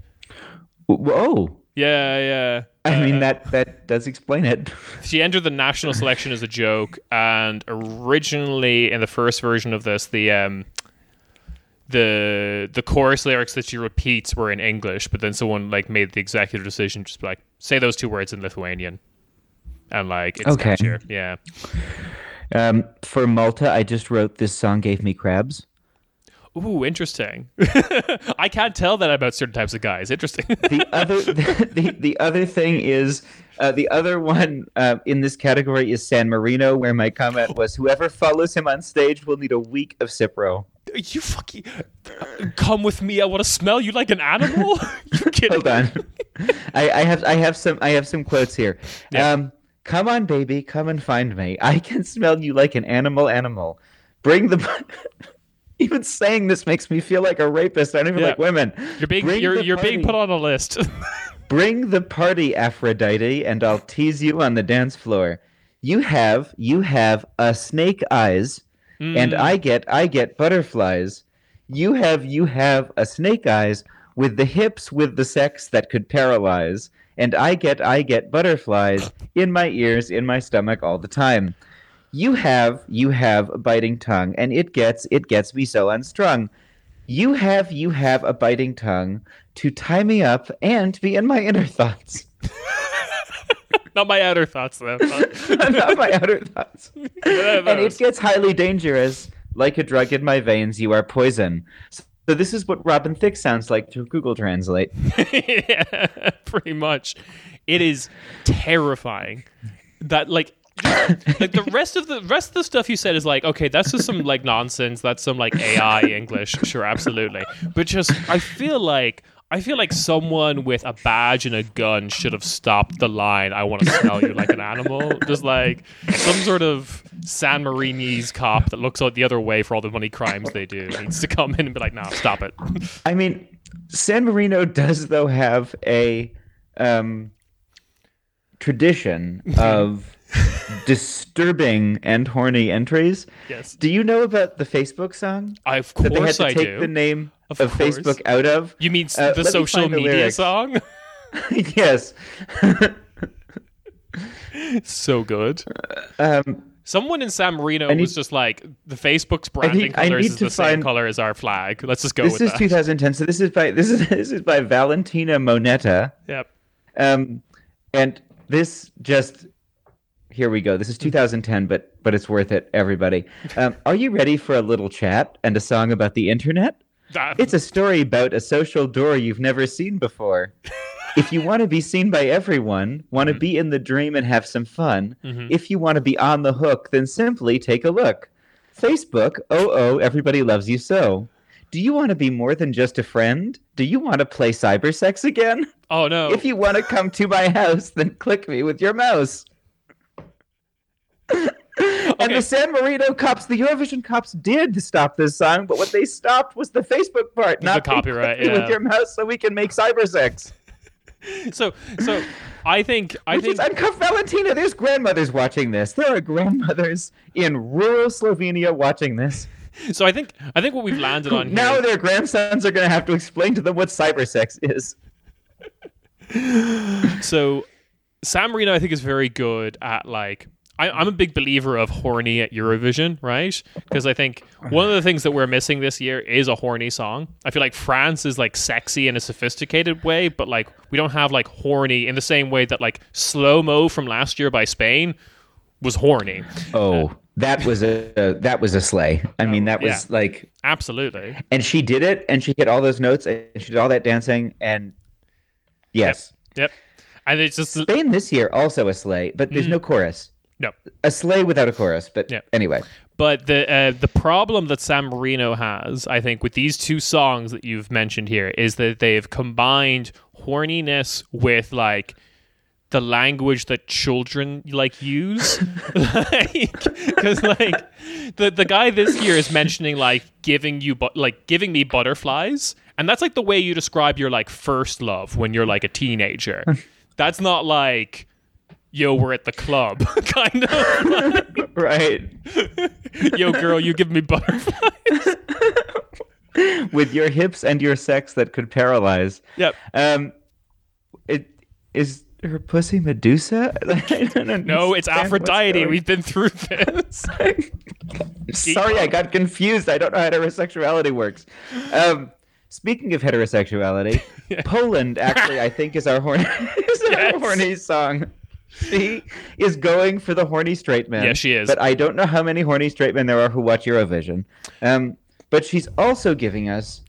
Whoa. Yeah, yeah. I mean Uh, that that does explain it. she entered the national selection as a joke, and originally in the first version of this, the um the the chorus lyrics that she repeats were in English, but then someone like made the executive decision just be like say those two words in Lithuanian, and like it's Okay. catchier. Yeah. Um, for Malta, I just wrote this song gave me crabs. Ooh, interesting. I can't tell that about certain types of guys. Interesting. the other the, the other thing is uh, the other one uh, in this category is San Marino, where my comment was whoever follows him on stage will need a week of Cipro. you fucking come with me. I want to smell you like an animal. you kidding? Hold on, I, I have I have some I have some quotes here. Yeah. Um, come on, baby, come and find me. I can smell you like an animal. Animal, bring the. Even saying this makes me feel like a rapist. I don't even Yeah. like women. You're being Bring you're you're being put on a list. Bring the party, Aphrodite, and I'll tease you on the dance floor. You have, you have a snake eyes, and Mm. I get, I get butterflies. You have, you have a snake eyes with the hips with the sex that could paralyze, and I get, I get butterflies in my ears, in my stomach all the time. You have, you have a biting tongue, and it gets, it gets me so unstrung. You have, you have a biting tongue to tie me up and be in my inner thoughts. Not my outer thoughts though. Not my outer thoughts. and it gets highly dangerous. Like a drug in my veins, you are poison. So this is what Robin Thicke sounds like through Google Translate. yeah, pretty much. It is terrifying. That like like the rest of the rest of the stuff you said is like okay that's just some like nonsense that's some like ai english sure absolutely but just i feel like i feel like someone with a badge and a gun should have stopped the line i want to smell you like an animal. Just like some sort of san marinese cop that looks out the other way for all the money crimes they do needs to come in and be like nah stop it. I mean, San Marino does though have a um, tradition of disturbing and horny entries. yes. Do you know about the Facebook song? I, of that they had course to i take do. the name Of of. Facebook out of? You mean Uh, the social media lyrics. song? yes. so good. um, Someone in San Marino need- was just like, the Facebook's branding colors is the same color as our flag. Let's just go this is that. 2010. So this is by this is this is by Valentina Monetta. Yep. Um, and this just here we go. This is 2010, but but it's worth it, everybody. Um, are you ready for a little chat and a song about the internet? It's a story about a social door you've never seen before. if you want to be seen by everyone, want to be in the dream and have some fun, Mhm. if you want to be on the hook, then simply take a look. Facebook, oh oh, everybody loves you so. Do you want to be more than just a friend? Do you want to play cyber sex again? oh no. If you want to come to my house, then click me with your mouse. and the San Marino cops, the Eurovision cops did stop this song, but what they stopped was the Facebook part, not the copyright, yeah. with your mouse so we can make cybersex. so so I think I Which think is Valentina. There's grandmothers watching this. There are grandmothers in rural Slovenia watching this. so I think I think what we've landed on Now their grandsons are going to have to explain to them what cybersex is. So San Marino I think is very good at like I, I'm a big believer of horny at Eurovision, right? Because I think one of the things that we're missing this year is a horny song. I feel like France is like sexy in a sophisticated way, but like we don't have like horny in the same way that like slow mo from last year by Spain was horny. Oh, that was a uh, that was a sleigh. I mean, that was yeah. like, Absolutely. and she did it, and she hit all those notes, and she did all that dancing, and yes, Yep. And it's just Spain this year also a sleigh, but there's no chorus. No. a sleigh without a chorus. But Yeah. anyway, But the uh, the problem that San Marino has, I think, with these two songs that you've mentioned here, is that they've combined horniness with like the language that children like use. Because like the the guy this year is mentioning like giving you but like giving me butterflies, and that's like the way you describe your like first love when you're like a teenager. That's not like. Yo, we're at the club, kind of. right. Yo, girl, you give me butterflies. With your hips and your sex that could paralyze. Yep. Um, it is her pussy Medusa. No, it's Aphrodite. We've been through this. Sorry, I got confused. I don't know how heterosexuality works. Um, speaking of heterosexuality, Poland actually, I think, is our horny, is Yes. our horny song. She is going for the horny straight man. Yeah, she is. But I don't know how many horny straight men there are who watch Eurovision. Um, but she's also giving us.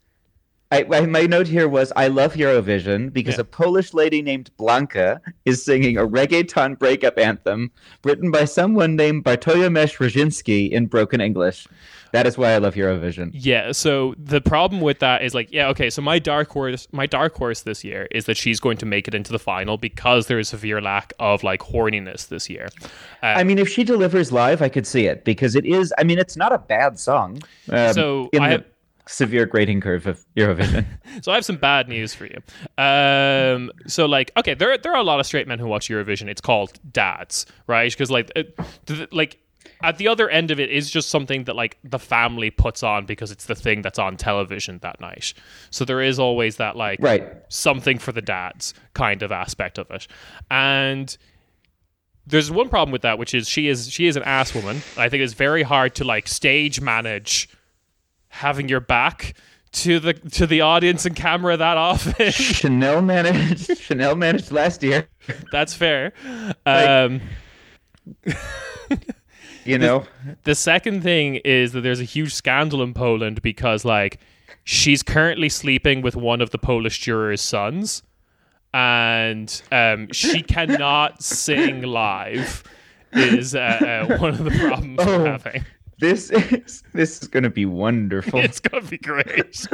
I, I, my note here was I love Eurovision because Yeah. a Polish lady named Blanka is singing a reggaeton breakup anthem written by someone named Bartolomew Roginski in broken English. That is why I love Eurovision. Yeah. So the problem with that is like, yeah, okay. So my dark horse, my dark horse this year is that she's going to make it into the final because there is severe lack of like horniness this year. I mean, if she delivers live, I could see it because it is. I mean, it's not a bad song. Um, So I the severe grading curve of Eurovision. So I have some bad news for you. Um, so like, okay, there there are a lot of straight men who watch Eurovision. It's called dads, right? Because like, it, th- like at the other end of it is just something that like the family puts on because it's the thing that's on television that night. So there is always that like right. something for the dads kind of aspect of it, and. There's one problem with that, which is she is she is an ass woman. I think it's very hard to like stage manage having your back to the to the audience and camera that often. Chanel managed. Chanel managed last year. That's fair. Um, You know. the second thing is that there's a huge scandal in Poland because like she's currently sleeping with one of the Polish jurors' sons, and um, she cannot sing live. Is uh, uh, one of the problems Oh. we're having. This is this is going to be wonderful. It's gonna be great.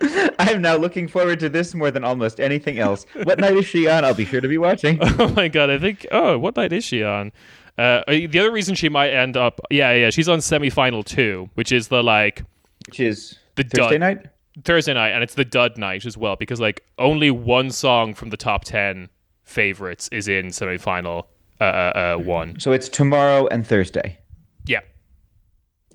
I'm now looking forward to this more than almost anything else. What night is she on? I'll be sure to be watching. Oh my god! I think. Oh, what night is she on? Uh, the other reason she might end up, yeah, yeah, she's on semifinal two, which is the like Which is The Thursday dud. night. Thursday night, and it's the dud night as well because like only one song from the top ten favorites is in semifinal uh, uh, uh, one. So it's tomorrow and Thursday. Yeah,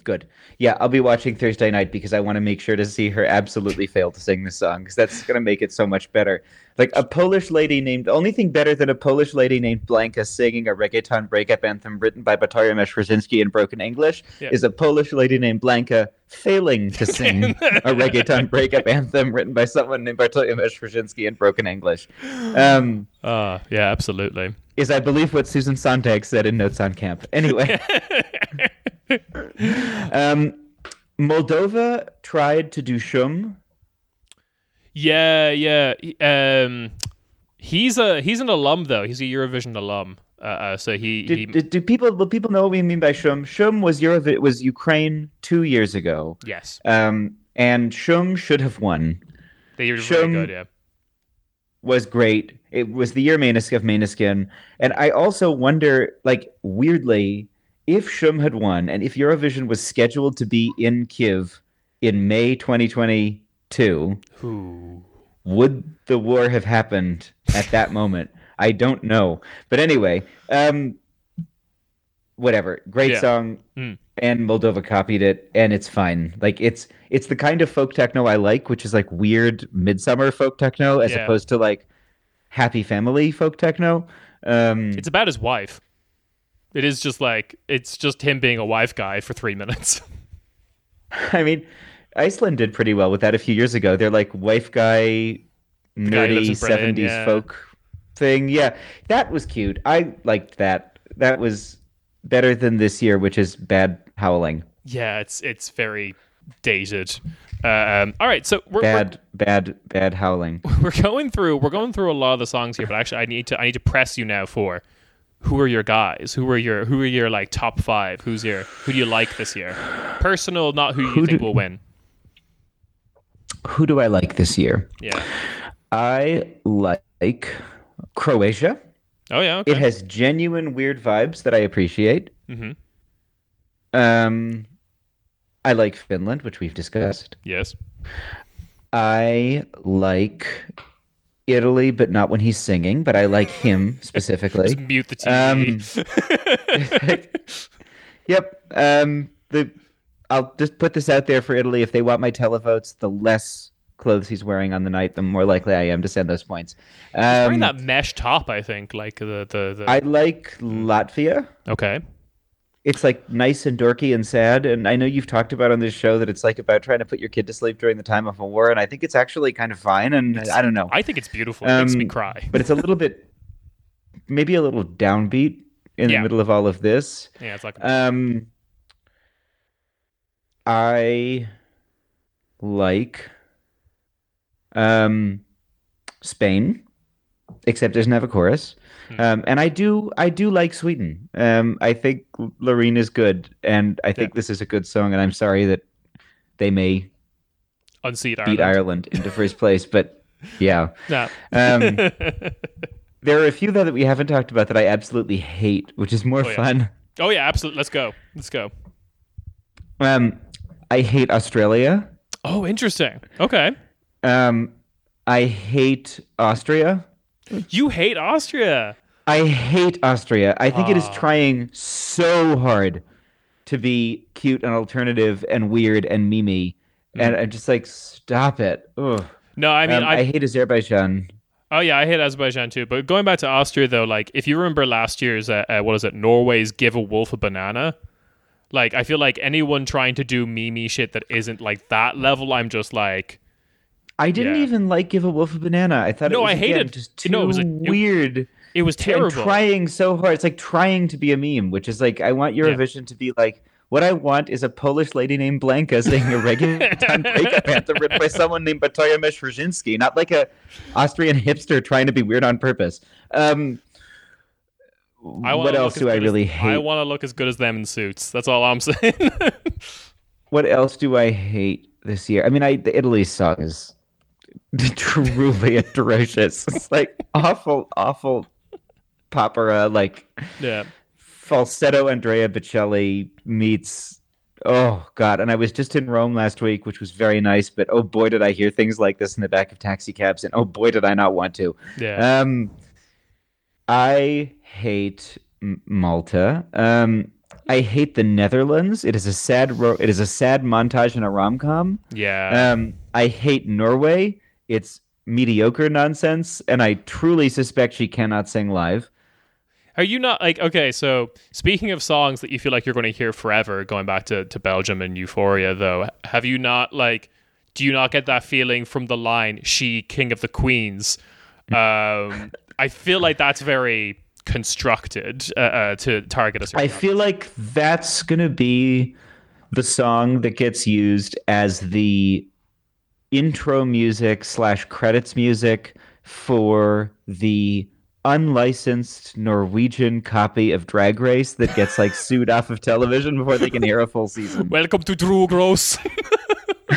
Good. Yeah, I'll be watching Thursday night because I want to make sure to see her absolutely fail to sing this song because that's going to make it so much better. Like a Polish lady named, only thing better than a Polish lady named Blanka singing a reggaeton breakup anthem written by Bartolomew Rosinski in broken English Yeah. is a Polish lady named Blanka failing to sing a reggaeton breakup anthem written by someone named Bartolomew Rosinski in broken English. Um, uh, yeah, absolutely. is I believe what Susan Sontag said in Notes on Camp. Anyway, um, Moldova tried to do Shum. Yeah, yeah. Um, he's a he's an alum though. He's a Eurovision alum. Uh, uh, so he, Did, he did, do people will people know what we mean by Shum? Shum was Eurovi- was Ukraine two years ago, yes, um, and Shum should have won. they were really Shum- good. Yeah, Was great. It was the year Maneskin of Maneskin, and I also wonder, like weirdly, if Shum had won, and if Eurovision was scheduled to be in Kiev in May 2022. Who? would the war have happened at that moment? I don't know. But anyway, um, whatever. Great Yeah. song, Mm. and Moldova copied it, and it's fine. Like it's it's the kind of folk techno I like, which is like weird midsummer folk techno, as Yeah. opposed to like happy family folk techno. Um, It's about his wife. It is just like it's just him being a wife guy for three minutes. I mean, Iceland did pretty well with that a few years ago. They're like wife guy, guy who lives nerdy seventies yeah. folk thing. Yeah, that was cute. I liked that. That was better than this year, which is bad howling. yeah, it's it's very dated. Um, all right, so we're, we're Bad, bad, bad howling. we're going through we're going through a lot of the songs here, but actually, I need to I need to press you now for who are your guys? Who are your who are your like top five? Who's your who do you like this year? Personal, not who you Who think do- will win. Who do I like this year? Yeah. I like Croatia. Oh yeah. Okay. It has genuine weird vibes that I appreciate. hmm Um, I like Finland, which we've discussed. Yes. I like Italy, but not when he's singing. But I like him specifically. Just mute the Um, TV. yep. Um, the I'll just put this out there for Italy. If they want my televotes, the less clothes he's wearing on the night, the more likely I am to send those points. um Wearing Um, that mesh top, I think, like the the, the I like Latvia. okay. It's like nice and dorky and sad. And I know you've talked about on this show that it's like about trying to put your kid to sleep during the time of a war. And I think it's actually kind of fine. And I don't know. I think it's beautiful. It makes me Um, cry. but it's a little bit, maybe a little downbeat in Yeah. the middle of all of this. Yeah, it's like Um, I like um Spain, except doesn't have a chorus. Hmm. Um, and I do, I do like Sweden. Um, I think Loreen is good, and I think this is a good song. And I'm sorry that they may unseat beat Ireland. Ireland into first place, but yeah. Nah. Um, there are a few though that we haven't talked about that I absolutely hate, which is more Oh, yeah. fun. oh yeah, absolutely. Let's go. Let's go. Um, I hate Australia. Oh, interesting. Okay. Um, I hate Austria. You hate Austria. I hate Austria. I think it is Ah. trying so hard to be cute and alternative and weird and mimi, and I'm just like, stop it. Ugh. No, I mean Um, I, I, hate Azerbaijan. Oh yeah, I hate Azerbaijan too. But going back to Austria though, like if you remember last year's uh, uh, what is it, Norway's give a wolf a banana. Like I feel like anyone trying to do mimi shit that isn't like that level, I'm just like, I didn't Yeah. even like Give a Wolf a Banana. I thought No, it was I hated- again, just too no, it was a- weird. it was terrible. and trying so hard. It's like trying to be a meme, which is like I want Eurovision to be like what I want is a Polish lady named Blanka singing a reggaeton breakup anthem written by someone named Batoya Meshrzynski, not like a Austrian hipster trying to be weird on purpose. Um, what else do I good as- really hate? I want to look as good as them in suits. That's all I'm saying. What else do I hate this year? I mean, I the Italy song is truly atrocious. It's like awful, awful popera, like yeah. falsetto Andrea Bocelli meets oh god. And i was just in rome last week which was very nice but oh boy did i hear things like this in the back of taxi cabs and oh boy did i not want to. Yeah. um i hate M- malta. Um i hate the netherlands. It is a sad ro- it is a sad montage in a rom-com. Yeah. um i hate norway. It's mediocre nonsense and i truly suspect she cannot sing live Are you not like okay? So speaking of songs that you feel like you're going to hear forever, going back to, to Belgium and Euphoria, though, have you not like? Do you not get that feeling from the line "She King of the Queens"? Um, I feel like that's very constructed uh, uh, to target a certain. I feel like that's gonna be the song that gets used as the intro music slash credits music for the unlicensed Norwegian copy of Drag Race that gets like sued off of television before they can air a full season. Welcome to Drew Gross.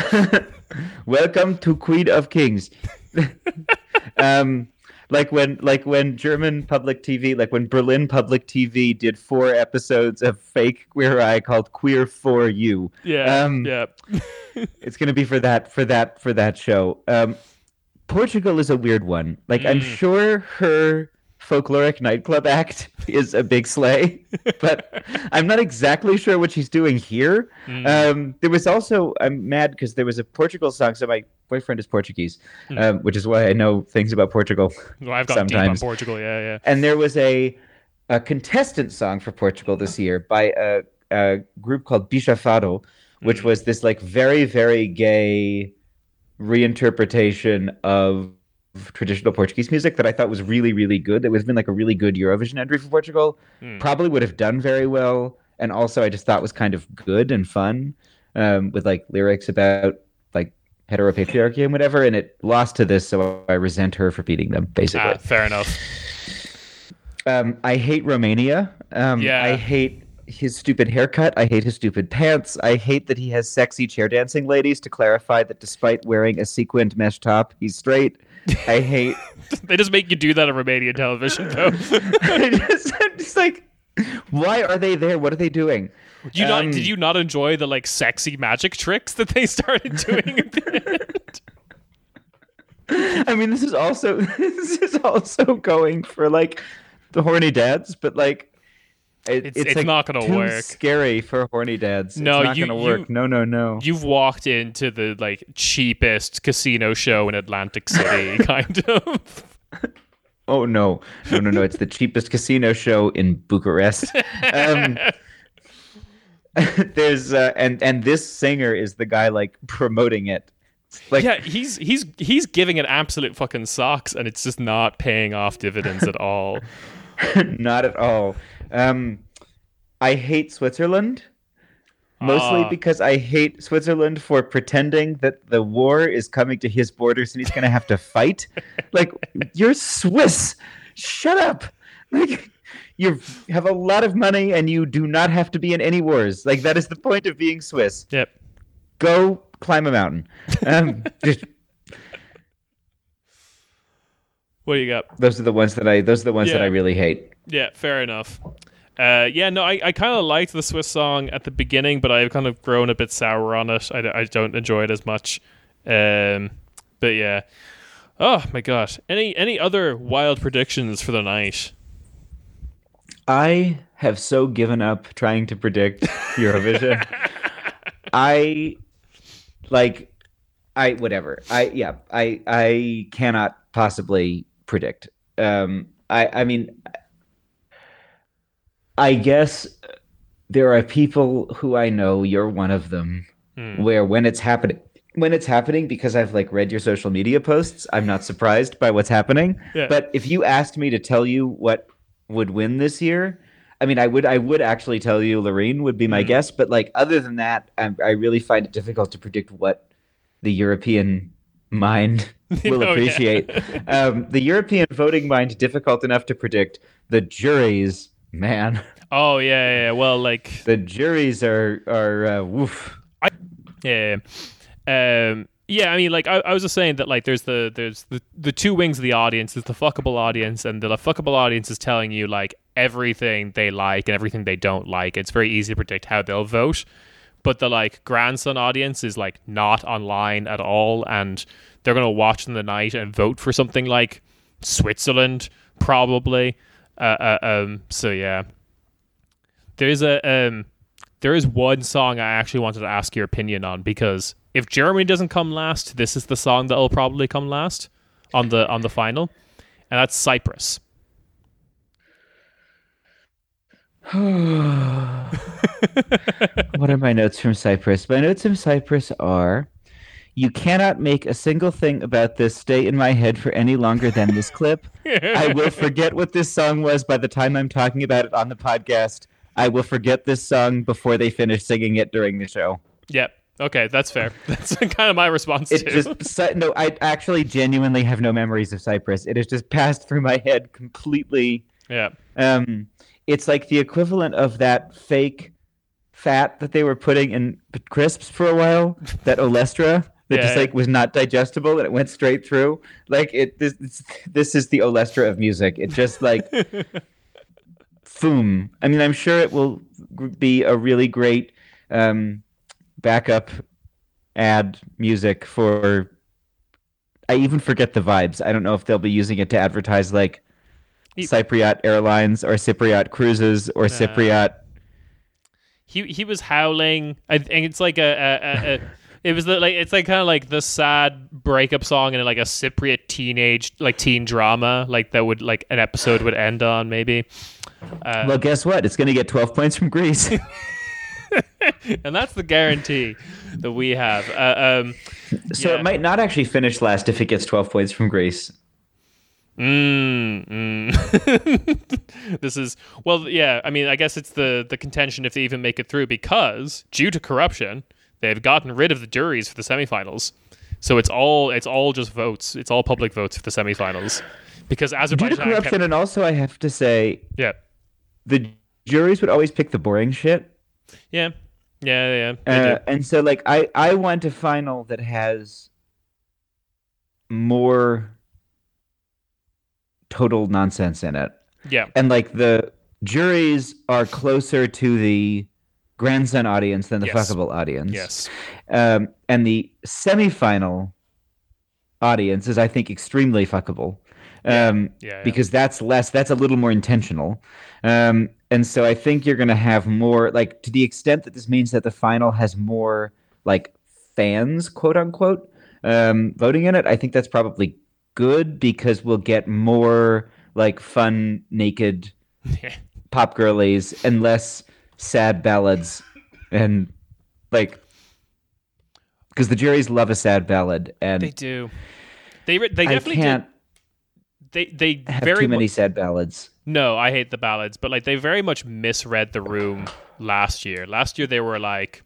Welcome to Queen of Kings. um, like when, like when German public TV, like when Berlin public TV did four episodes of fake Queer Eye called Queer for You. yeah, Um, yeah. It's gonna be for that, for that, for that show. Um, Portugal is a weird one. Like I'm Mm. sure her folkloric nightclub act is a big sleigh, but I'm not exactly sure what she's doing here. Mm. Um, there was also I'm mad because there was a Portugal song. So my boyfriend is Portuguese, Hmm. um, which is why I know things about Portugal. Well, I've got deep on sometimes. Portugal. Yeah, yeah. And there was a a contestant song for Portugal this year by a, a group called Bichafado, which Hmm. was this like very very gay reinterpretation of traditional Portuguese music that I thought was really really good. That was been like a really good Eurovision entry for Portugal. Hmm. Probably would have done very well, and also I just thought was kind of good and fun um, with like lyrics about like heteropatriarchy and whatever. And it lost to this, so I resent her for beating them basically. Ah, fair enough. Um, I hate Romania. Um, Yeah. I hate his stupid haircut. I hate his stupid pants. I hate that he has sexy chair dancing ladies to clarify that despite wearing a sequined mesh top, he's straight. I hate. They just make you do that on Romanian television, though. I just, I'm just like, why are they there? What are they doing? you not Um, did you not enjoy the like sexy magic tricks that they started doing at the end? I mean, this is also this is also going for like the horny dads, but like it- It's- it's like, not gonna too work. Scary for horny dads. No, it's not you- gonna work. you- no, no, no. You've walked into the like cheapest casino show in Atlantic City, kind of. Oh no, no, no, no! It's the cheapest casino show in Bucharest. Um, there's uh, and and this singer is the guy like promoting it. Like yeah, he's he's he's giving it absolute fucking socks, and it's just not paying off dividends at all. not at all. Um, I hate Switzerland. Mostly Ah. because I hate Switzerland for pretending that the war is coming to his borders and he's going to have to fight. like, you're Swiss. Shut up. Like, you have a lot of money and you do not have to be in any wars. Like, that is the point of being Swiss. Yep. Go climb a mountain. Um, just, What do you got? those are the ones that I. Those are the ones that I really hate. Yeah, fair enough. Uh, yeah, no, I, I kind of liked the Swiss song at the beginning, but I've kind of grown a bit sour on it. I, I don't enjoy it as much. Um, but yeah. Oh my gosh. Any any other wild predictions for the night? I have so given up trying to predict Eurovision. I like I whatever. I yeah, I I cannot possibly predict. Um I I mean I guess there are people who I know you're one of them Hmm. where when it's happening when it's happening because I've like read your social media posts, I'm not surprised by what's happening. Yeah. But if you asked me to tell you what would win this year, I mean, I would I would actually tell you Loreen would be my Mhm. guess. But like other than that, I, I really find it difficult to predict what the European mind will Oh, yeah. appreciate. um, the European voting mind difficult enough to predict. The juries, man, Oh yeah, yeah, yeah. Well, like the juries are are uh, woof. Yeah. Um yeah, I mean like I, I was just saying that like there's the there's the, the two wings of the audience, there's the fuckable audience and the fuckable audience is telling you like everything they like and everything they don't like. It's very easy to predict how they'll vote. But the like grandson audience is like not online at all and they're gonna watch in the night and vote for something like Switzerland, probably. Uh, uh, um so yeah. There's a um there is one song I actually wanted to ask your opinion on because if Germany doesn't come last, this is the song that'll probably come last on the on the final, and that's Cyprus. what are my notes from Cyprus? My notes from Cyprus are you cannot make a single thing about this stay in my head for any longer than this clip. I will forget what this song was by the time I'm talking about it on the podcast. I will forget this song before they finish singing it during the show. Yep. Okay, that's fair. That's kind of my response It too. just no, I actually genuinely have no memories of Cyprus. It has just passed through my head completely. yeah. Um, it's like the equivalent of that fake fat that they were putting in crisps for a while. That Olestra that Yeah, just like was not digestible and it went straight through. Like it, this, this, this is the Olestra of music. It just like, boom. I mean, I'm sure it will be a really great um, backup ad music for. I even forget the vibes. I don't know if they'll be using it to advertise like He- Cypriot Airlines or Cypriot Cruises or Cypriot. He he was howling. I think it's like a, a, a, a it was the, like it's like kind of like the sad breakup song in like a Cypriot teenage like teen drama like that would like an episode would end on maybe. Uh, Well, guess what? It's going to get 12 points from Greece. and that's the guarantee that we have. Uh, um, so Yeah. it might not actually finish last if it gets 12 points from Greece. Mm, mm. this is well, yeah. I mean, I guess it's the the contention if they even make it through because due to corruption, they've gotten rid of the juries for the semifinals. So it's all it's all just votes. It's all public votes for the semifinals because Due to Azerbaijan corruption, kept, and also I have to say, yeah the juries would always pick the boring shit. yeah yeah yeah Uh, and so like I I want a final that has more total nonsense in it. yeah And like the juries are closer to the grandson audience than the Yes. fuckable audience. yes Um and the semifinal audience is I think extremely fuckable. Um yeah, yeah. because that's less that's a little more intentional um and so i think you're going to have more like to the extent that this means that the final has more like fans quote unquote um voting in it i think that's probably good because we'll get more like fun naked pop girlies and less sad ballads and like because the juries love a sad ballad and they do they they definitely can't did they they have very too many mu- sad ballads No, I hate the ballads, but like they very much misread the room last year. Last year they were like,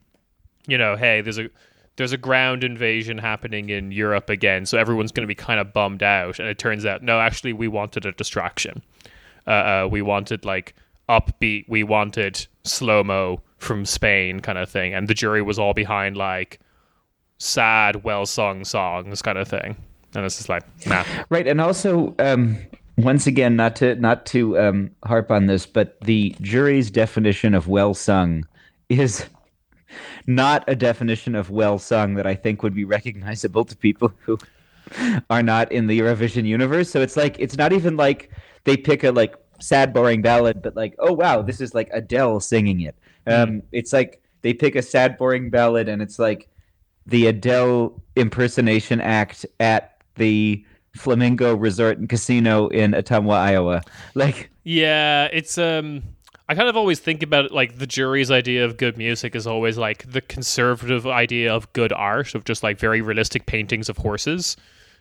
you know, hey, there's a there's a ground invasion happening in Europe again, so everyone's going to be kind of bummed out. And it turns out, no, actually, we wanted a distraction. Uh, uh, we wanted like upbeat. We wanted slow mo from Spain, kind of thing. And the jury was all behind like sad, well sung songs, kind of thing. And it's just like, nah. Right, and also um, once again, not to not to um, harp on this, but the jury's definition of well sung is not a definition of well sung that I think would be recognizable to people who are not in the Eurovision universe. So it's like it's not even like they pick a like sad, boring ballad, but like, oh wow, this is like Adele singing it. Um, It's like they pick a sad, boring ballad, and it's like the Adele impersonation act at the Flamingo Resort and Casino in Ottumwa, Iowa. Like, Yeah, it's um I kind of always think about it like the jury's idea of good music is always like the conservative idea of good art of just like very realistic paintings of horses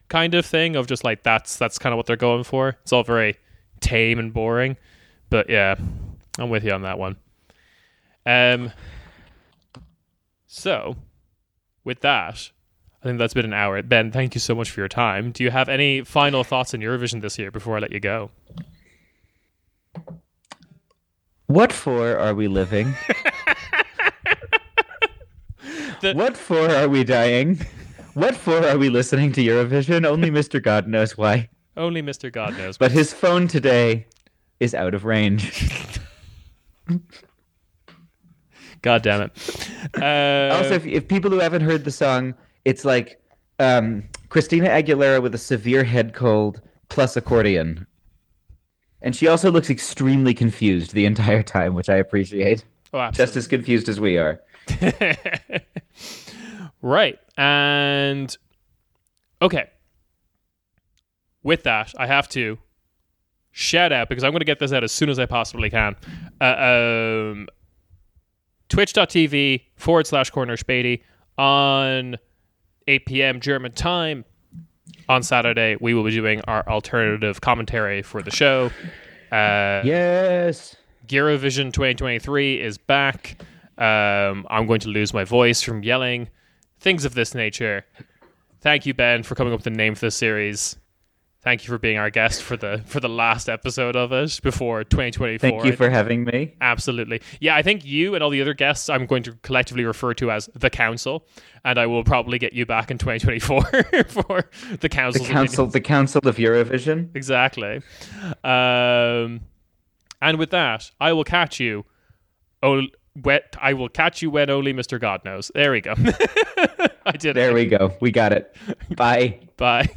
kind of thing of just like that's that's kind of what they're going for. It's all very tame and boring. But yeah, I'm with you on that one. Um so with that, I think that's been an hour. Ben, thank you so much for your time. Do you have any final thoughts on Eurovision this year before I let you go? what for are we living? The- what for are we dying? What for are we listening to Eurovision? Only Mr. God knows why. Only Mr. God knows. But his phone today is out of range. God damn it. Uh, also, if, if people who haven't heard the song, it's like um, Christina Aguilera with a severe head cold plus accordion. And she also looks extremely confused the entire time, which I appreciate. oh, Just as confused as we are. right. And okay. With that, I have to shout out because I'm going to get this out as soon as I possibly can. Uh, um, Twitch.tv forward slash Corner Späti on 8 p.m. German time on Saturday. We will be doing our alternative commentary for the show. Uh, Yes. Eurovision 2023 is back. Um, I'm going to lose my voice from yelling. Things of this nature. Thank you, Ben, for coming up with the name for this series. Thank you for being our guest for the for the last episode of it before 2024. Thank you for having me. Absolutely. Yeah, I think you and all the other guests I'm going to collectively refer to as the council, and I will probably get you back in 2024 for the The council's council, the council of Eurovision. Exactly. Um, and with that, I will catch you. Oh, wet! I will catch you when only Mr. God knows. There we go. I did There it. we go. We got it. Bye. Bye.